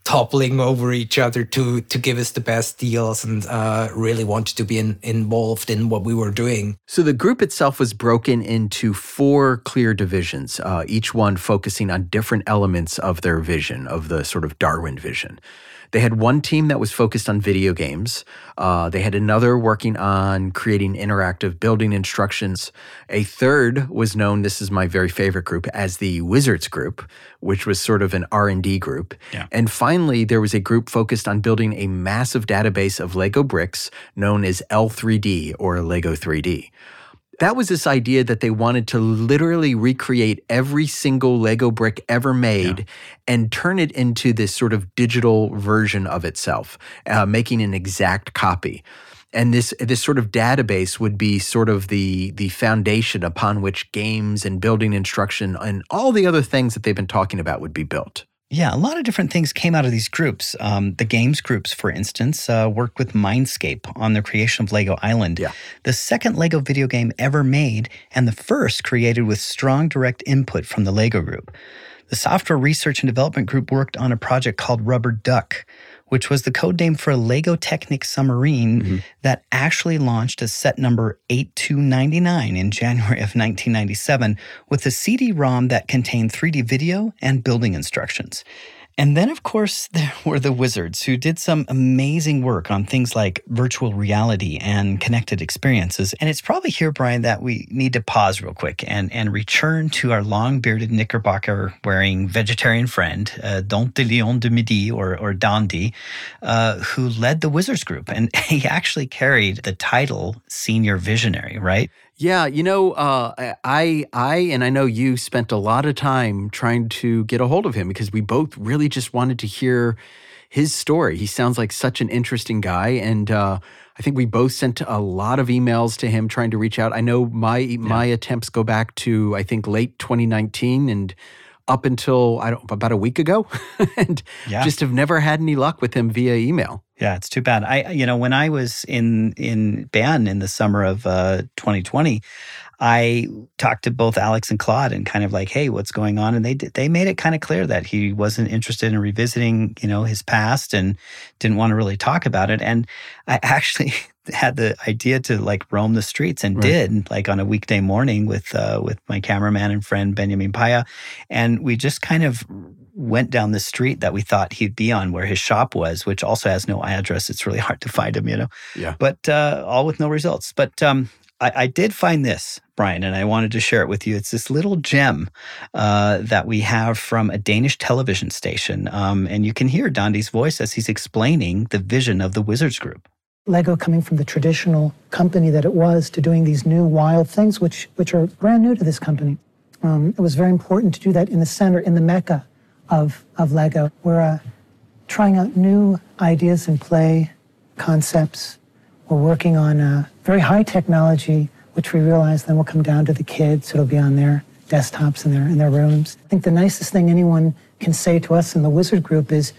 toppling over each other to to give us the best deals and uh, really wanted to be in, involved in what we were doing. So the group itself was broken into four clear divisions, uh, each one focusing on different elements of their vision, of the sort of Darwin vision. They had one team that was focused on video games. Uh, they had another working on creating interactive building instructions. A third was known. This is my very favorite group as the Wizards Group, which was sort of an R and D group. Yeah. And finally, there was a group focused on building a massive database of Lego bricks known as L3D or Lego 3D that was this idea that they wanted to literally recreate every single Lego brick ever made yeah. and turn it into this sort of digital version of itself, uh, making an exact copy. And this this sort of database would be sort of the the foundation upon which games and building instruction and all the other things that they've been talking about would be built. Yeah, a lot of different things came out of these groups. Um, the games groups, for instance, uh, worked with Mindscape on the creation of Lego Island, yeah. the second Lego video game ever made, and the first created with strong direct input from the Lego group. The software research and development group worked on a project called Rubber Duck, which was the code name for a Lego Technic submarine mm-hmm. that actually launched as set number 8299 in January of 1997 with a CD ROM that contained 3D video and building instructions. And then, of course, (laughs) there were the wizards who did some amazing work on things like virtual reality and connected experiences. And it's probably here, Brian, that we need to pause real quick and, and return to our long bearded knickerbocker wearing vegetarian friend, uh, Don de Leon de Midi or, or uh, who led the Wizards group. And (laughs) he actually carried the title Senior Visionary, right? Yeah, you know, uh, I, I, and I know you spent a lot of time trying to get a hold of him because we both really just wanted to hear his story. He sounds like such an interesting guy, and uh, I think we both sent a lot of emails to him trying to reach out. I know my yeah. my attempts go back to I think late 2019, and up until I don't about a week ago, (laughs) and yeah. just have never had any luck with him via email. Yeah, it's too bad. I, you know, when I was in in Bern in the summer of uh, 2020, I talked to both Alex and Claude and kind of like, hey, what's going on? And they they made it kind of clear that he wasn't interested in revisiting, you know, his past and didn't want to really talk about it. And I (laughs) actually had the idea to like roam the streets and right. did like on a weekday morning with uh, with my cameraman and friend Benjamin Paya, and we just kind of went down the street that we thought he'd be on where his shop was, which also has no address. It's really (laughs) hard to find him, you know. Yeah. But uh, all with no results. But um, I, I, did find this, Brian, and I wanted to share it with you. It's this little gem uh, that we have from a Danish television station, um, and you can hear Dondi's voice as he's explaining the vision of the Wizards Group. Lego coming from the traditional company that it was to doing these new wild things, which which are brand new to this company. Um, it was very important to do that in the center, in the mecca of of Lego. We're uh, trying out new ideas and play concepts. We're working on uh, very high technology, which we realize then will come down to the kids. It'll be on their desktops and their in their rooms. I think the nicest thing anyone can say to us in the Wizard Group is,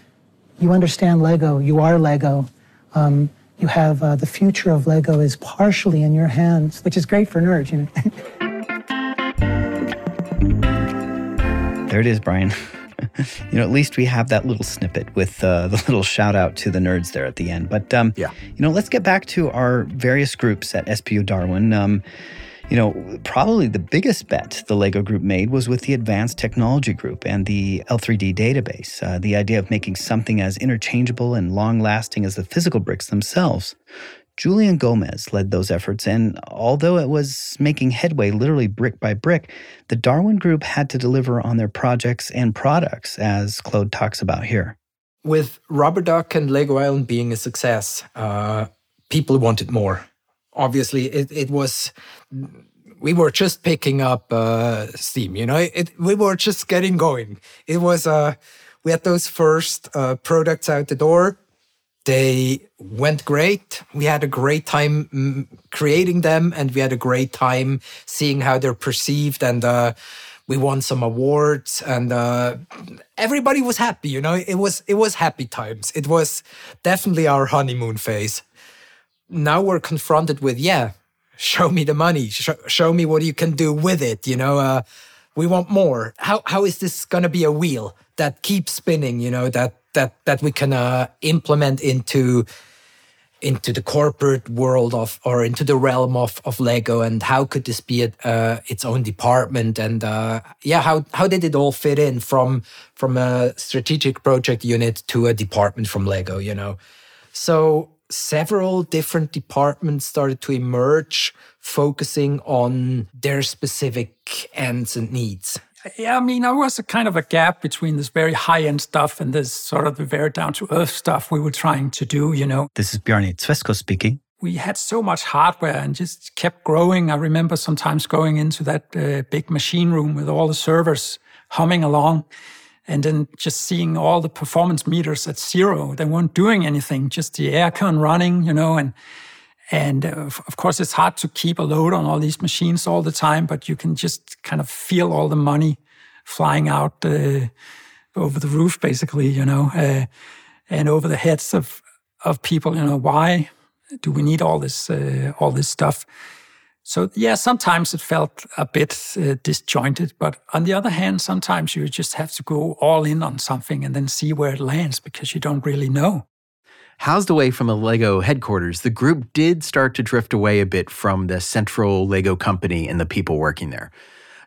"You understand Lego. You are Lego." Um, you have uh, the future of Lego is partially in your hands, which is great for nerds, you know. (laughs) there it is, Brian. (laughs) you know, at least we have that little snippet with uh, the little shout out to the nerds there at the end. But um, yeah, you know, let's get back to our various groups at SPU Darwin. Um, you know, probably the biggest bet the LEGO group made was with the Advanced Technology Group and the L3D database. Uh, the idea of making something as interchangeable and long lasting as the physical bricks themselves Julian Gomez led those efforts, and although it was making headway literally brick by brick, the Darwin Group had to deliver on their projects and products, as Claude talks about here. With Rubber Duck and Lego Island being a success, uh, people wanted more. Obviously, it, it was we were just picking up uh, steam. You know, it, we were just getting going. It was uh, we had those first uh, products out the door. They went great. We had a great time mm, creating them, and we had a great time seeing how they're perceived. And uh, we won some awards, and uh, everybody was happy. You know, it was it was happy times. It was definitely our honeymoon phase. Now we're confronted with yeah, show me the money, show, show me what you can do with it. You know, uh, we want more. How how is this going to be a wheel that keeps spinning? You know that that that we can uh, implement into into the corporate world of or into the realm of of Lego and how could this be a, uh, its own department and uh, yeah how how did it all fit in from from a strategic project unit to a department from Lego you know so several different departments started to emerge focusing on their specific ends and needs yeah, I mean, there was a kind of a gap between this very high end stuff and this sort of the very down to earth stuff we were trying to do, you know. This is Bjarne Tveskov speaking. We had so much hardware and just kept growing. I remember sometimes going into that uh, big machine room with all the servers humming along and then just seeing all the performance meters at zero. They weren't doing anything, just the aircon running, you know, and and uh, of course, it's hard to keep a load on all these machines all the time, but you can just kind of feel all the money flying out uh, over the roof, basically, you know, uh, and over the heads of of people. You know, why do we need all this uh, all this stuff? So yeah, sometimes it felt a bit uh, disjointed, but on the other hand, sometimes you just have to go all in on something and then see where it lands because you don't really know. Housed away from the Lego headquarters, the group did start to drift away a bit from the central Lego company and the people working there.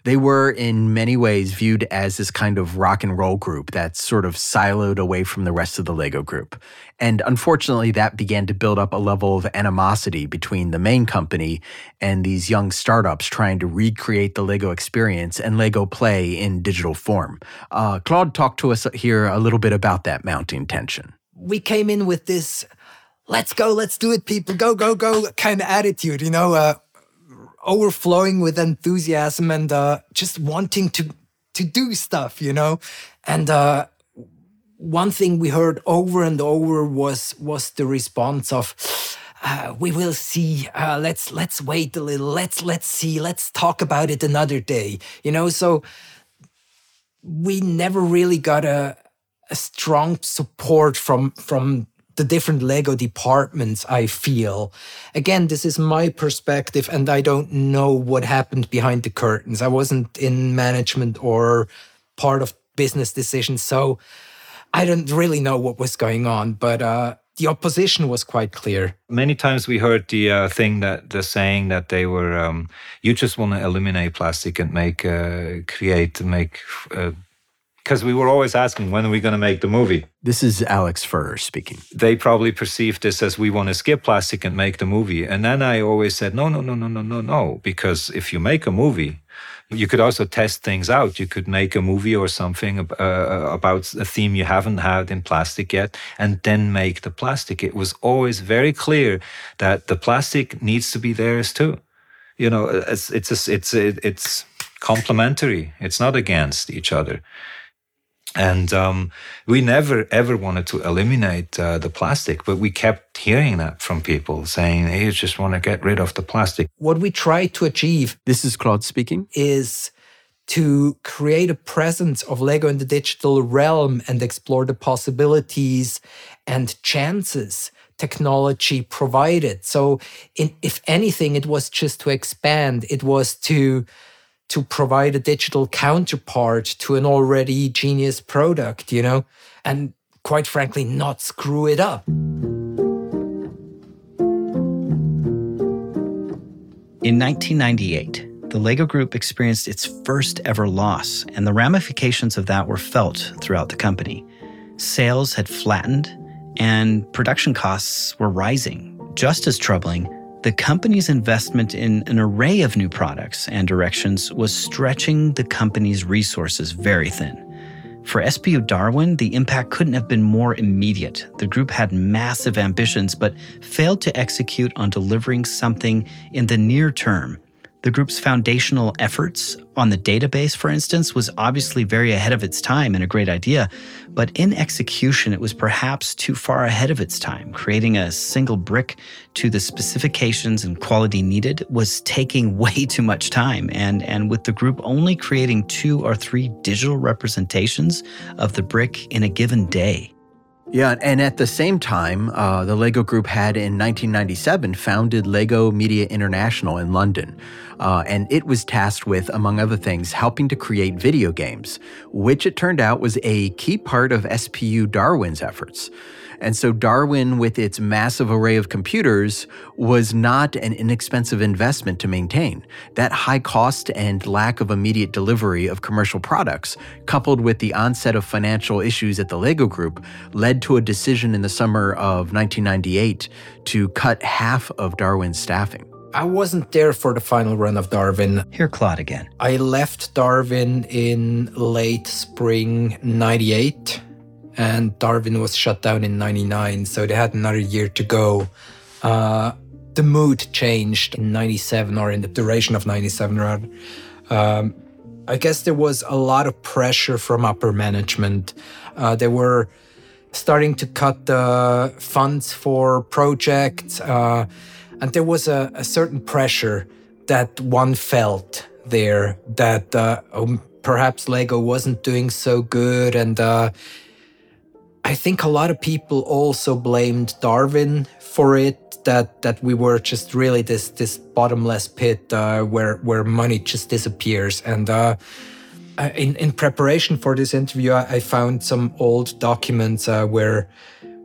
They were, in many ways, viewed as this kind of rock and roll group that's sort of siloed away from the rest of the Lego group. And unfortunately, that began to build up a level of animosity between the main company and these young startups trying to recreate the Lego experience and Lego play in digital form. Uh, Claude talked to us here a little bit about that mounting tension we came in with this let's go, let's do it, people, go, go, go kind of attitude, you know, uh, overflowing with enthusiasm and uh, just wanting to to do stuff, you know. And uh, one thing we heard over and over was was the response of, uh, "We will see. Uh, let's let's wait a little. Let's let's see. Let's talk about it another day." You know, so we never really got a a strong support from from the different Lego departments, I feel. Again, this is my perspective, and I don't know what happened behind the curtains. I wasn't in management or part of business decisions, so I don't really know what was going on. But uh, the opposition was quite clear. Many times we heard the uh, thing that the saying that they were, um, you just want to eliminate plastic and make, uh, create, make uh, because we were always asking when are we going to make the movie this is alex Fuhrer speaking they probably perceived this as we want to skip plastic and make the movie and then i always said no no no no no no no because if you make a movie you could also test things out. You could make a movie or something uh, about a theme you haven't had in plastic yet, and then make the plastic. It was always very clear that the plastic needs to be theirs too. You know, it's it's a, it's a, it's complementary. It's not against each other. And um, we never ever wanted to eliminate uh, the plastic, but we kept hearing that from people saying, "Hey, you just want to get rid of the plastic." What we try to achieve, this is Claude speaking, is to create a presence of Lego in the digital realm and explore the possibilities and chances technology provided. So, in, if anything, it was just to expand. It was to to provide a digital counterpart to an already genius product, you know, and quite frankly, not screw it up. In 1998, the LEGO Group experienced its first ever loss, and the ramifications of that were felt throughout the company. Sales had flattened, and production costs were rising Just as troubling, the company's investment in an array of new products and directions was stretching the company's resources very thin. For SPU Darwin, the impact couldn't have been more immediate. The group had massive ambitions, but failed to execute on delivering something in the near term the group's foundational efforts on the database, for instance, was obviously very ahead of its time and a great idea, but in execution, it was perhaps too far ahead of its time. Creating a single brick to the specifications and quality needed was taking (laughs) way too much time, and, and with the group only creating two or three digital representations of the brick in a given day. Yeah, and at the same time, uh, the Lego Group had in 1997 founded Lego Media International in London. Uh, and it was tasked with, among other things, helping to create video games, which it turned out was a key part of SPU Darwin's efforts. And so Darwin, with its massive array of computers, was not an inexpensive investment to maintain. That high cost and lack of immediate delivery of commercial products, coupled with the onset of financial issues at the Lego Group, led to a decision in the summer of 1998 to cut half of Darwin's staffing. I wasn't there for the final run of Darwin. Here, Claude again. I left Darwin in late spring 98 and Darwin was shut down in 99, so they had another year to go. Uh, the mood changed in 97 or in the duration of 97 rather. Um, I guess there was a lot of pressure from upper management. Uh, they were starting to cut the funds for projects, uh, and there was a, a, certain pressure that one felt there that uh, um, perhaps Lego wasn't doing so good and uh, I think a lot of people also blamed Darwin for it. That that we were just really this this bottomless pit uh, where where money just disappears. And uh, in in preparation for this interview, I, I found some old documents uh, where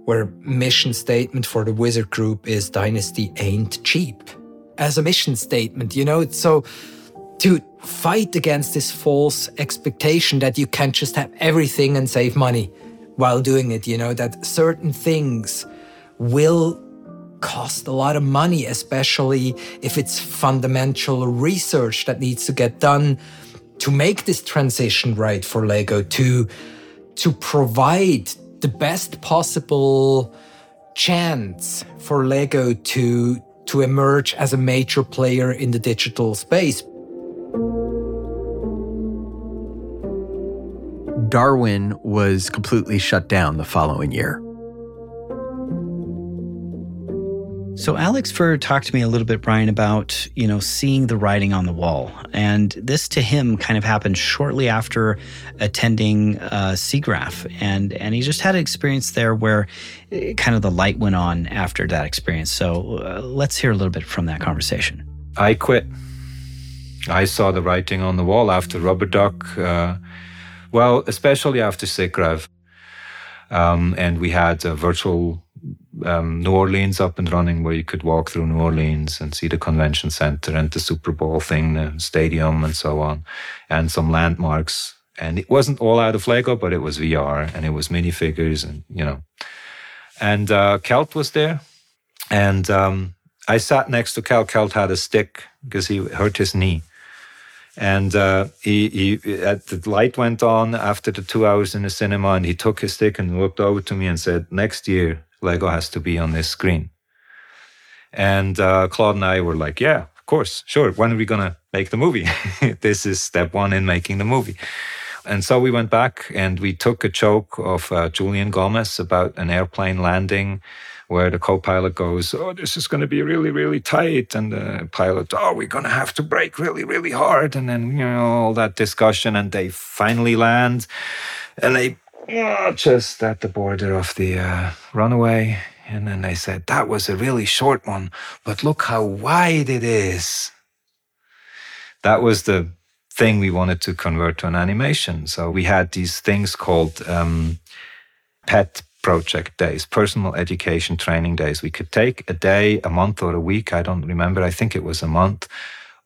where mission statement for the Wizard Group is Dynasty ain't cheap. As a mission statement, you know, so to fight against this false expectation that you can just have everything and save money while doing it, you know, that certain things will cost a lot of money, especially if it's fundamental research that needs to get done to make this transition right for Lego, to, to provide the best possible chance for Lego to, to emerge as a major player in the digital space. Darwin was completely shut down the following year. So Alex Fuhrer talked to me a little bit, Brian, about you know seeing the writing on the wall, and this to him kind of happened shortly after attending uh, SIGGRAPH, and and he just had an experience there where it, kind of the light went on after that experience. So uh, let's hear a little bit from that conversation. I quit. I saw the writing on the wall after Rubber Duck. Uh, well, especially after SIGGRAPH. Um, and we had a virtual um, New Orleans up and running where you could walk through New Orleans and see the convention center and the Super Bowl thing, the stadium, and so on, and some landmarks. And it wasn't all out of Lego, but it was VR and it was minifigures, and you know. And uh, Kjeld was there, and um, I sat next to Kjeld. Kjeld had a stick because he hurt his knee, and uh, he, he the light went on after the two hours in the cinema, and he took his stick and looked over to me and said, "Next year, Lego has to be on this screen." And uh, Claude and I were like, "Yeah, of course, sure. When are we gonna make the movie? (laughs) this is step one in making the movie." And so we went back and we took a joke of uh, Julian Gomez about an airplane landing where the co-pilot goes, "Oh, this is going to be really, really tight," and the pilot, "Oh, we're going to have to brake really, really hard," and then you know all that discussion, and they finally land, and they just at the border of the uh, runaway, and then they said that was a really short one, but look how wide it is. That was the thing we wanted to convert to an animation. So we had these things called um, pet project days, personal education training days. We could take a day, a month, or a week. I don't remember. I think it was a month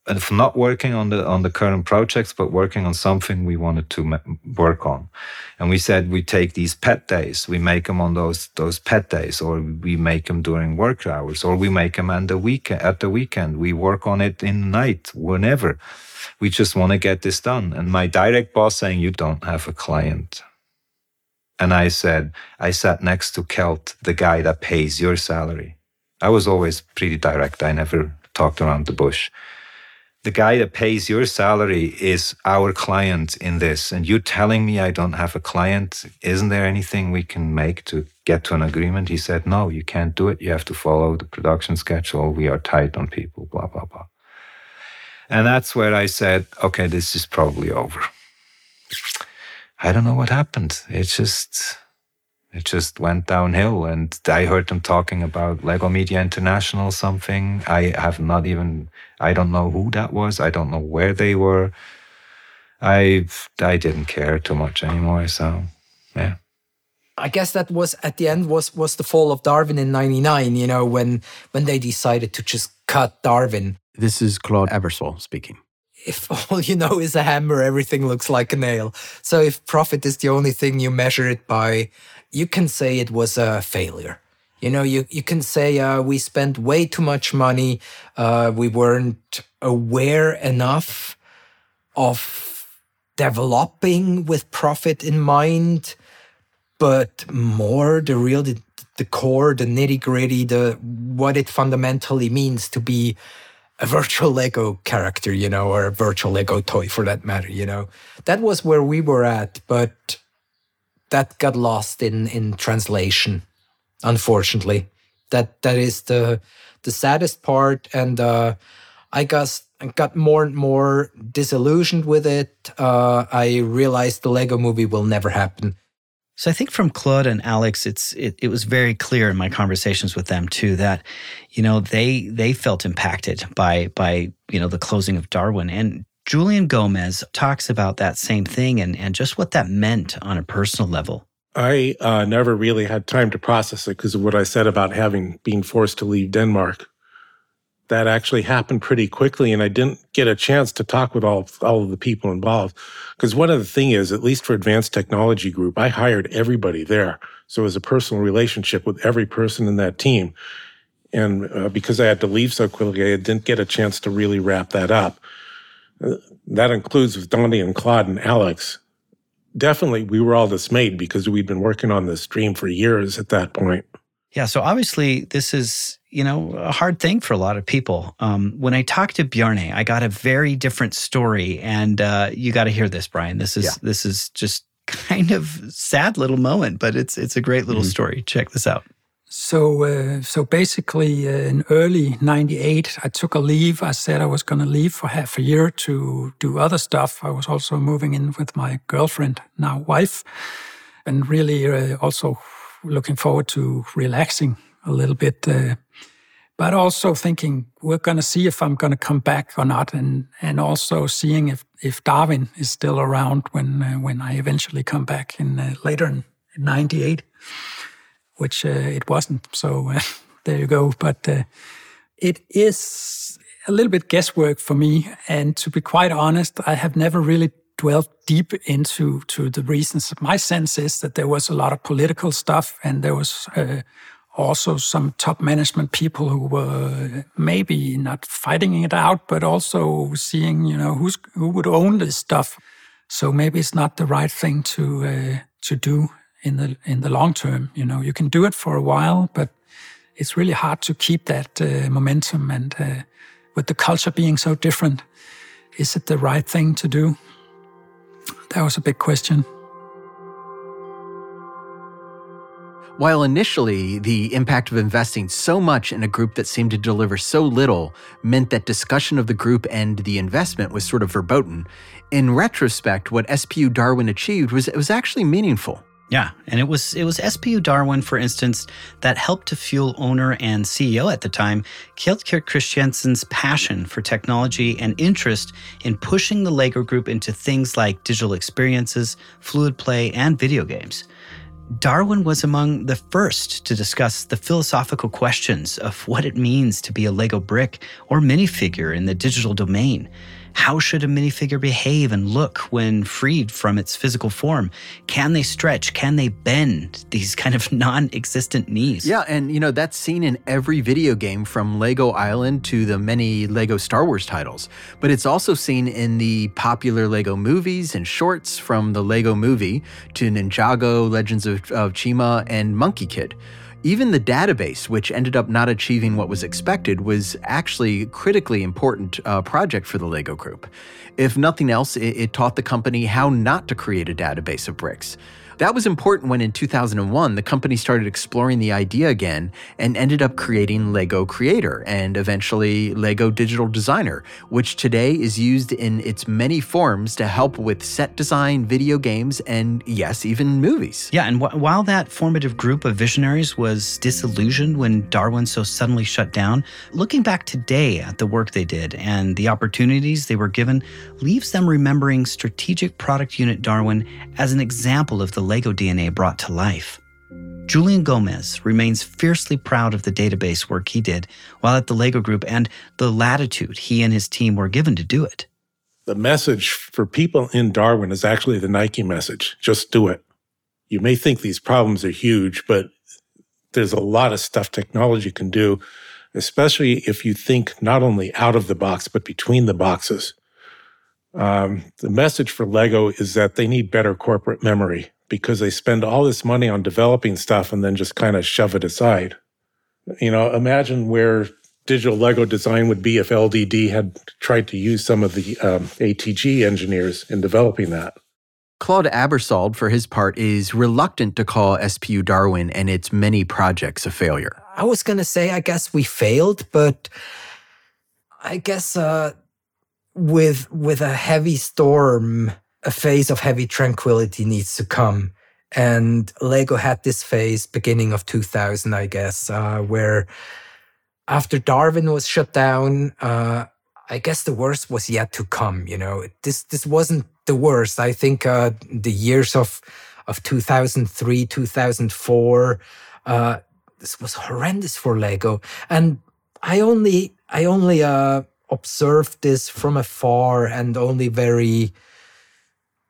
and of not working on the on the current projects, but working on something we wanted to work on. And we said we take these pet days, we make them on those those pet days, or we make them during work hours, or we make them at the weekend. At the weekend, we work on it in night, whenever. We just want to get this done. And my direct boss saying, "You don't have a client." And I said, I sat next to Kjeld, the guy that pays your salary. I was always pretty direct. I never talked around the bush. The guy that pays your salary is our client in this and you telling me i don't have a client? Isn't there anything we can make to get to an agreement? He said no you can't do it. You have to follow the production schedule. We are tight on people blah blah blah. And that's where i said okay this is probably over i don't know what happened it just it just went downhill and i heard them talking about lego media international something i have not even i don't know who that was i don't know where they were i i didn't care too much anymore so yeah I guess that was at the end was was the fall of Darwin in '99. You know when when they decided to just cut Darwin. This is Claude Ebersold speaking. If (laughs) all you know is a hammer, everything looks like a nail. So if profit is the only thing you measure it by, you can say it was a failure. You know, you, you can say uh, we spent way too much money. Uh, we weren't aware enough of developing with profit in mind, but more the real, the, the core, the nitty gritty, the what it fundamentally means to be a virtual Lego character, you know, or a virtual Lego toy for that matter, you know. That was where we were at, but that got lost in in translation unfortunately. That that is the the saddest part and uh, i guess got more and more disillusioned with it. Uh, i realized the lego movie will never happen so I think from Claude and Alex, it's it, it was very clear in my conversations with them too that, you know, they they felt impacted by by you know the closing of Darwin, and Julian Gomez talks about that same thing and, and just what that meant on a personal level. I uh, never really had time to process it because of what I said about having been forced to leave Denmark. That actually happened pretty quickly, and I didn't get a chance to talk with all all of the people involved. Because one of the thing is, at least for Advanced Technology Group, I hired everybody there, so it was a personal relationship with every person in that team. And uh, because I had to leave so quickly, I didn't get a chance to really wrap that up. Uh, that includes with Dondi and Claude and Alex definitely we were all dismayed because we'd been working on this dream for years at that point. Yeah, so obviously this is you know a hard thing for a lot of people. Um, when I talked to Bjarne, I got a very different story, and uh, you got to hear this, Brian. This is yeah. this is just (laughs) kind of sad little moment, but it's it's a great little mm-hmm. story. Check this out. So, uh, so basically, uh, in early '98, I took a leave. I said I was going to leave for half a year to do other stuff. I was also moving in with my girlfriend, now wife, and really uh, also looking forward to relaxing a little bit. Uh, but also thinking we're going to see if I'm going to come back or not, and and also seeing if if Darwin is still around when uh, when I eventually come back in uh, later in '98 which uh, it wasn't. So uh, (laughs) there you go. But uh, it is a little bit guesswork for me. And to be quite honest, I have never really dwelled deep into to the reasons. My sense is that there was a lot of political stuff, and there was uh, also some top management people who were maybe not fighting it out, but also seeing, you know, who's who would own this stuff. So maybe it's not the right thing to uh, to do in the in the long term. You know, you can do it for a while, but it's really hard to keep that uh, momentum. And uh, with the culture being so different, is it the right thing to do? That was a big question. While initially the impact of investing so much in a group that seemed to deliver so little meant that discussion of the group and the investment was sort of verboten, in retrospect, what SPU Darwin achieved was it was actually meaningful. Yeah, and it was it was SPU Darwin, for instance, that helped to fuel owner and CEO at the time, Kjeld Kirk Kristiansen's passion for technology and interest in pushing the Lego Group into things like digital experiences, fluid play, and video games. Darwin was among the first to discuss the philosophical questions of what it means to be a Lego brick or minifigure in the digital domain. How should a minifigure behave and look when freed from its physical form? Can they stretch? Can they bend these kind of (laughs) non existent knees? Yeah, and you know, that's seen in every video game from Lego Island to the many Lego Star Wars titles. But it's also seen in the popular Lego movies and shorts from the Lego movie to Ninjago, Legends of, of Chima, and Monkie Kid. Even the database, which ended up not achieving what was expected, was actually a critically important uh, project for the LEGO Group. If nothing else, it, it taught the company how not to create a database of bricks. That was important when in 2001 the company started exploring the idea again and ended up creating Lego Creator and eventually Lego Digital Designer, which today is used in its many forms to help with set design, video games, and yes, even movies. Yeah, and wh- while that formative group of visionaries was disillusioned when Darwin so suddenly shut down, looking back today at the work they did and the opportunities they were given leaves them remembering Strategic Product Unit Darwin as an example of the Lego DNA brought to life. Julian Gomez remains fiercely proud of the database work he did while at the Lego Group and the latitude he and his team were given to do it. The message for people in Darwin is actually the Nike message just do it. You may think these problems are huge, but there's a lot of stuff technology can do, especially if you think not only out of the box, but between the boxes. Um, the message for Lego is that they need better corporate memory because they spend all this money on developing stuff and then just kind of shove it aside. You know, imagine where digital Lego design would be if LDD had tried to use some of the um, ATG engineers in developing that. Claude Ebersold, for his part, is reluctant to call SPU Darwin and its many projects a failure. I was going to say, I guess we failed, but I guess uh, with with a heavy storm, a phase of heavy tranquility needs to come. And Lego had this phase beginning of 2000, I guess, uh, where after Darwin was shut down, uh, I guess the worst was yet to come. You know, this this wasn't the worst. I think uh, the years of of 2003, 2004, uh, this was horrendous for Lego, and I only I only uh, observed this from afar and only very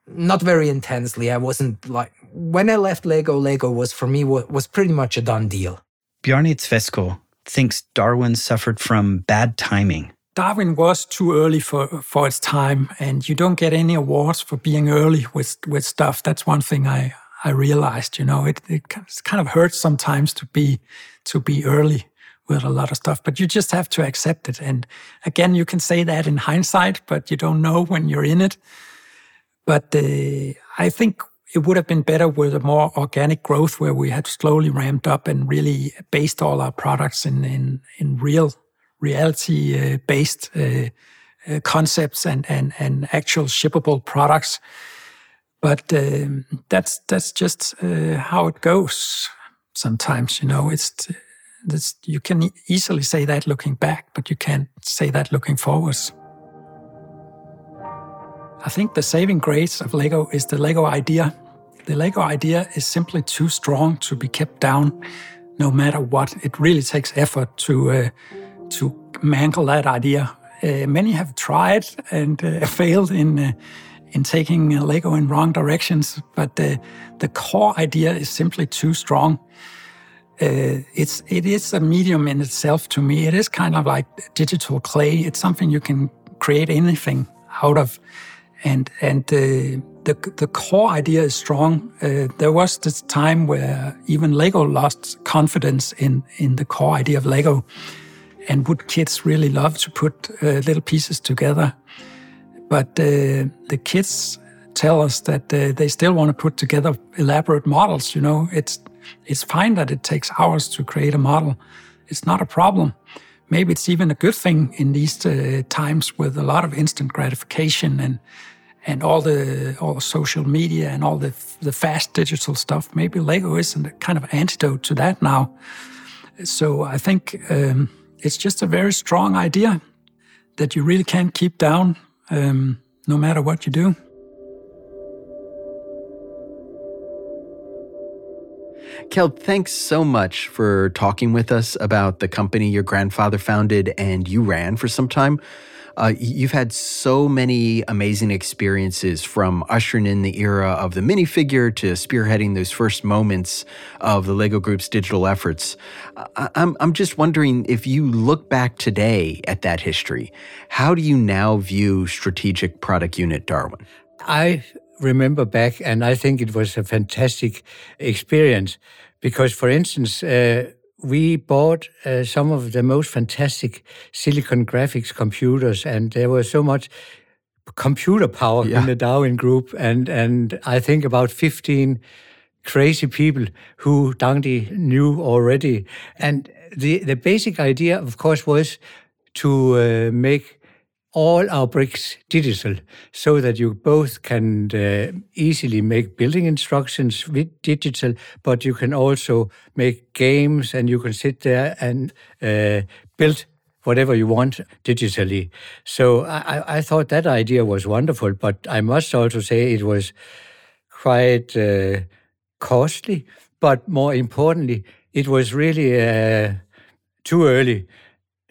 not very intensely. I wasn't like when I left Lego. Lego was for me was pretty much a done deal. Bjarne Tveskov thinks Darwin suffered from bad timing. Darwin was too early for, for its time, and you don't get any awards for being early with, with stuff. That's one thing I, I realized. You know, it, it kind of hurts sometimes to be to be early with a lot of stuff, but you just have to accept it. And again, you can say that in hindsight, but you don't know when you're in it. But uh, I think it would have been better with a more organic growth where we had slowly ramped up and really based all our products in in, in real reality uh, based uh, uh, concepts and, and and actual shippable products. But um, that's that's just uh, how it goes. Sometimes you know it's this, you can easily say that looking back, but you can't say that looking forwards. I think the saving grace of Lego is the Lego idea. The Lego idea is simply too strong to be kept down, no matter what. It really takes effort to uh, to mangle that idea. Uh, many have tried and uh, (laughs) failed in uh, in taking Lego in wrong directions, but the core idea is simply too strong. Uh, it's it is a medium in itself to me. It is kind of like digital clay. It's something you can create anything out of, and and uh, the the core idea is strong. Uh, there was this time where even Lego lost confidence in in the core idea of Lego, and would kids really love to put uh, little pieces together? But the kids tell us that uh, they still want to put together elaborate models. You know, it's it's fine that it takes hours to create a model. It's not a problem. Maybe it's even a good thing in these uh, times with a lot of instant gratification and and all the all the social media and all the the fast digital stuff. Maybe Lego is a kind of antidote to that now. So I think um, it's just a very strong idea that you really can't keep down, um, no matter what you do. Kjeld, thanks so much for talking with us about the company your grandfather founded and you ran for some time. Uh, you've had so many amazing experiences from ushering in the era of the minifigure to spearheading those first moments of the Lego Group's digital efforts. I- I'm, I'm just wondering if you look back today at that history, how do you now view Strategic Product Unit Darwin? I remember back, and I think it was a fantastic experience because, for instance, uh, we bought uh, some of the most fantastic silicon graphics computers, and there was so much computer power Yeah. in the Darwin group, and and I think about fifteen crazy people who Dondi knew already, and the the basic idea, of course, was to uh, make all our bricks digital so that you both can uh, easily make building instructions with digital, but you can also make games and you can sit there and uh, build whatever you want digitally. So I, I- thought that idea was wonderful, but I must also say it was quite uh, costly, but more importantly, it was really uh, too early.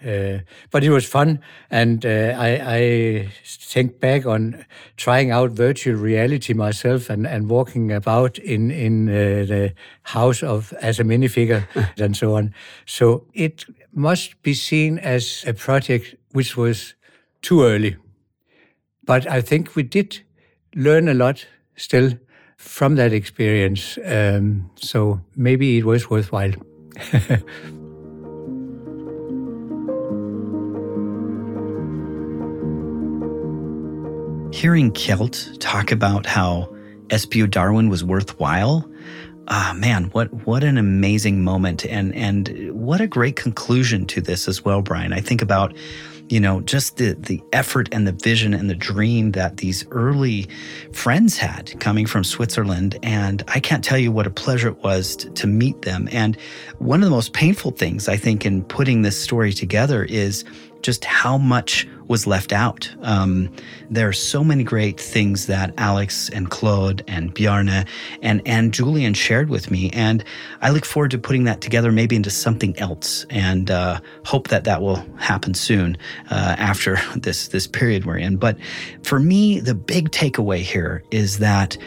Uh, but it was fun, and uh, I, I think back on trying out virtual reality myself and, and walking about in in uh, the house of as a minifigure (laughs) and so on. So it must be seen as a project which was too early, but I think we did learn a lot still from that experience. Um, so maybe it was worthwhile. (laughs) Hearing Kjeld talk about how SBU Darwin was worthwhile, ah man, what what an amazing moment. And and what a great conclusion to this as well, Brian. I think about you know just the the effort and the vision and the dream that these early friends had coming from Switzerland. And I can't tell you what a pleasure it was to, to meet them. And one of the most painful things I think in putting this story together is just how much was left out. Um, there are so many great things that Alex and Claude and Bjarne and, and Julian shared with me. And I look forward to putting that together maybe into something else and uh, hope that that will happen soon uh, after (laughs) this, this period we're in. But for me, the big takeaway here is that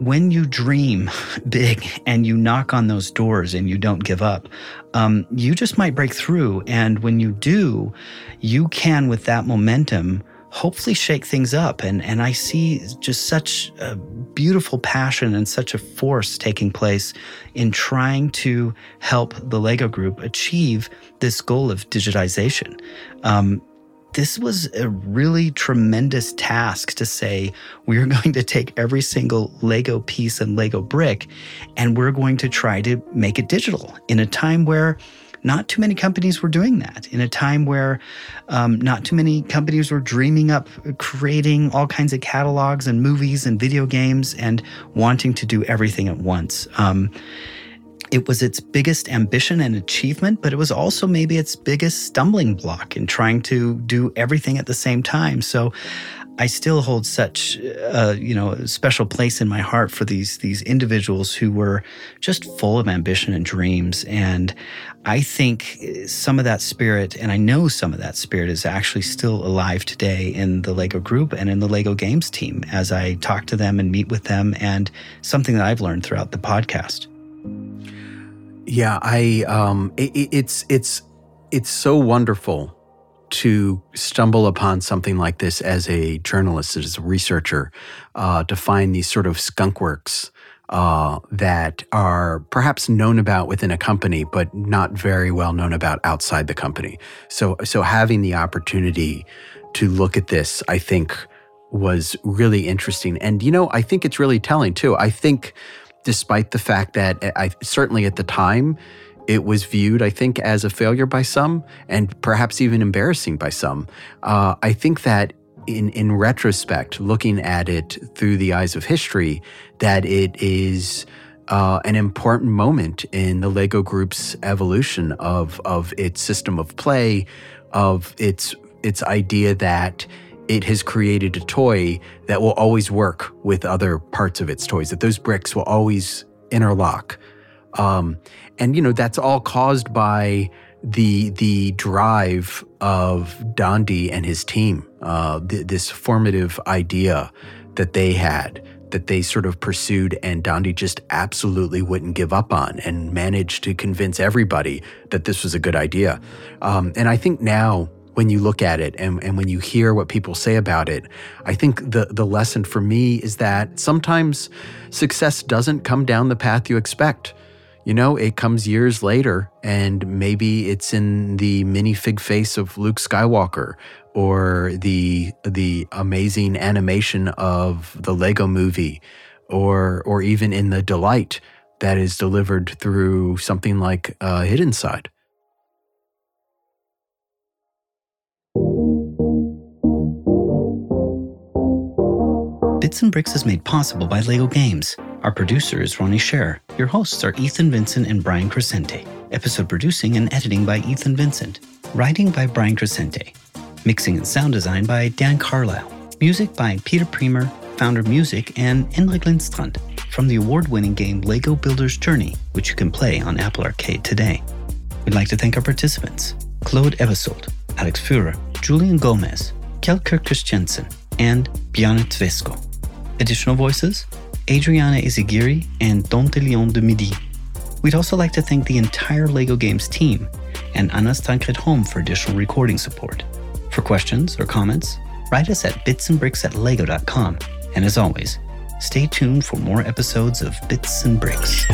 when you dream (laughs) big and you knock on those doors and you don't give up, um, you just might break through. And when you do, you can, with that momentum, hopefully shake things up. And, and I see just such a beautiful passion and such a force taking place in trying to help the Lego Group achieve this goal of digitization. Um, this was a really tremendous task to say we're (laughs) going to take every single Lego piece and Lego brick and we're going to try to make it digital in a time where not too many companies were doing that, in a time where um, not too many companies were dreaming up creating all kinds of catalogs and movies and video games and wanting to do everything at once. Um, it was its biggest ambition and achievement, but it was also maybe its biggest stumbling block in trying to do everything at the same time. So I still hold such a you know special place in my heart for these these individuals who were just full of ambition and dreams and I think some of that spirit and I know some of that spirit is actually still alive today in the Lego group and in the Lego games team as I talk to them and meet with them and something that I've learned throughout the podcast. Yeah, I um it, it- it's it's it's so wonderful to stumble upon something like this as a journalist, as a researcher, uh, to find these sort of skunk works uh, that are perhaps known about within a company, but not very well known about outside the company. So, so having the opportunity to look at this, I think, was really interesting. And you know, I think it's really telling too. I think, despite the fact that I certainly at the time it was viewed, I think, as a failure by some, and perhaps even embarrassing by some. Uh, I think that in in retrospect, looking at it through the eyes of history, that it is. Uh, an important moment in the Lego Group's evolution of of its system of play, of its its idea that it has created a toy that will always work with other parts of its toys. That those bricks will always interlock, Um, and you know that's all caused by the the drive of Dondi and his team. Uh, th- this formative idea that they had that they sort of pursued and Dondi just absolutely wouldn't give up on and managed to convince everybody that this was a good idea. Um, and I think now when you look at it and, and when you hear what people say about it, I think the, the lesson for me is that sometimes success doesn't come down the path you expect. You know, it comes years later, and maybe it's in the minifig face of Luke Skywalker or the the amazing animation of the Lego movie or or even in the delight that is delivered through something like uh, Hidden Side. Bits and Bricks is made possible by LEGO Games. Our producer is Ronnie Scherer. Your hosts are Ethan Vincent and Brian Crescente. Episode producing and editing by Ethan Vincent. Writing by Brian Crescente. Mixing and sound design by Dan Carlisle. Music by Peter Premer, Founder Music, and Enric Lindstrand from the award winning game LEGO Builder's Journey, which you can play on Apple Arcade today. We'd like to thank our participants Claude Ebersold, Alex Fuhrer, Julian Gomez, Kjeld Kristiansen, and Bjarne Tveskov. Additional voices Adriana Izagiri and Dante Leon de Midi. We'd also like to thank the entire LEGO Games team and Anas Tankred Home for additional recording support. For questions or comments, write us at bitsandbricks at lego.com. And as always, stay tuned for more episodes of Bits and Bricks.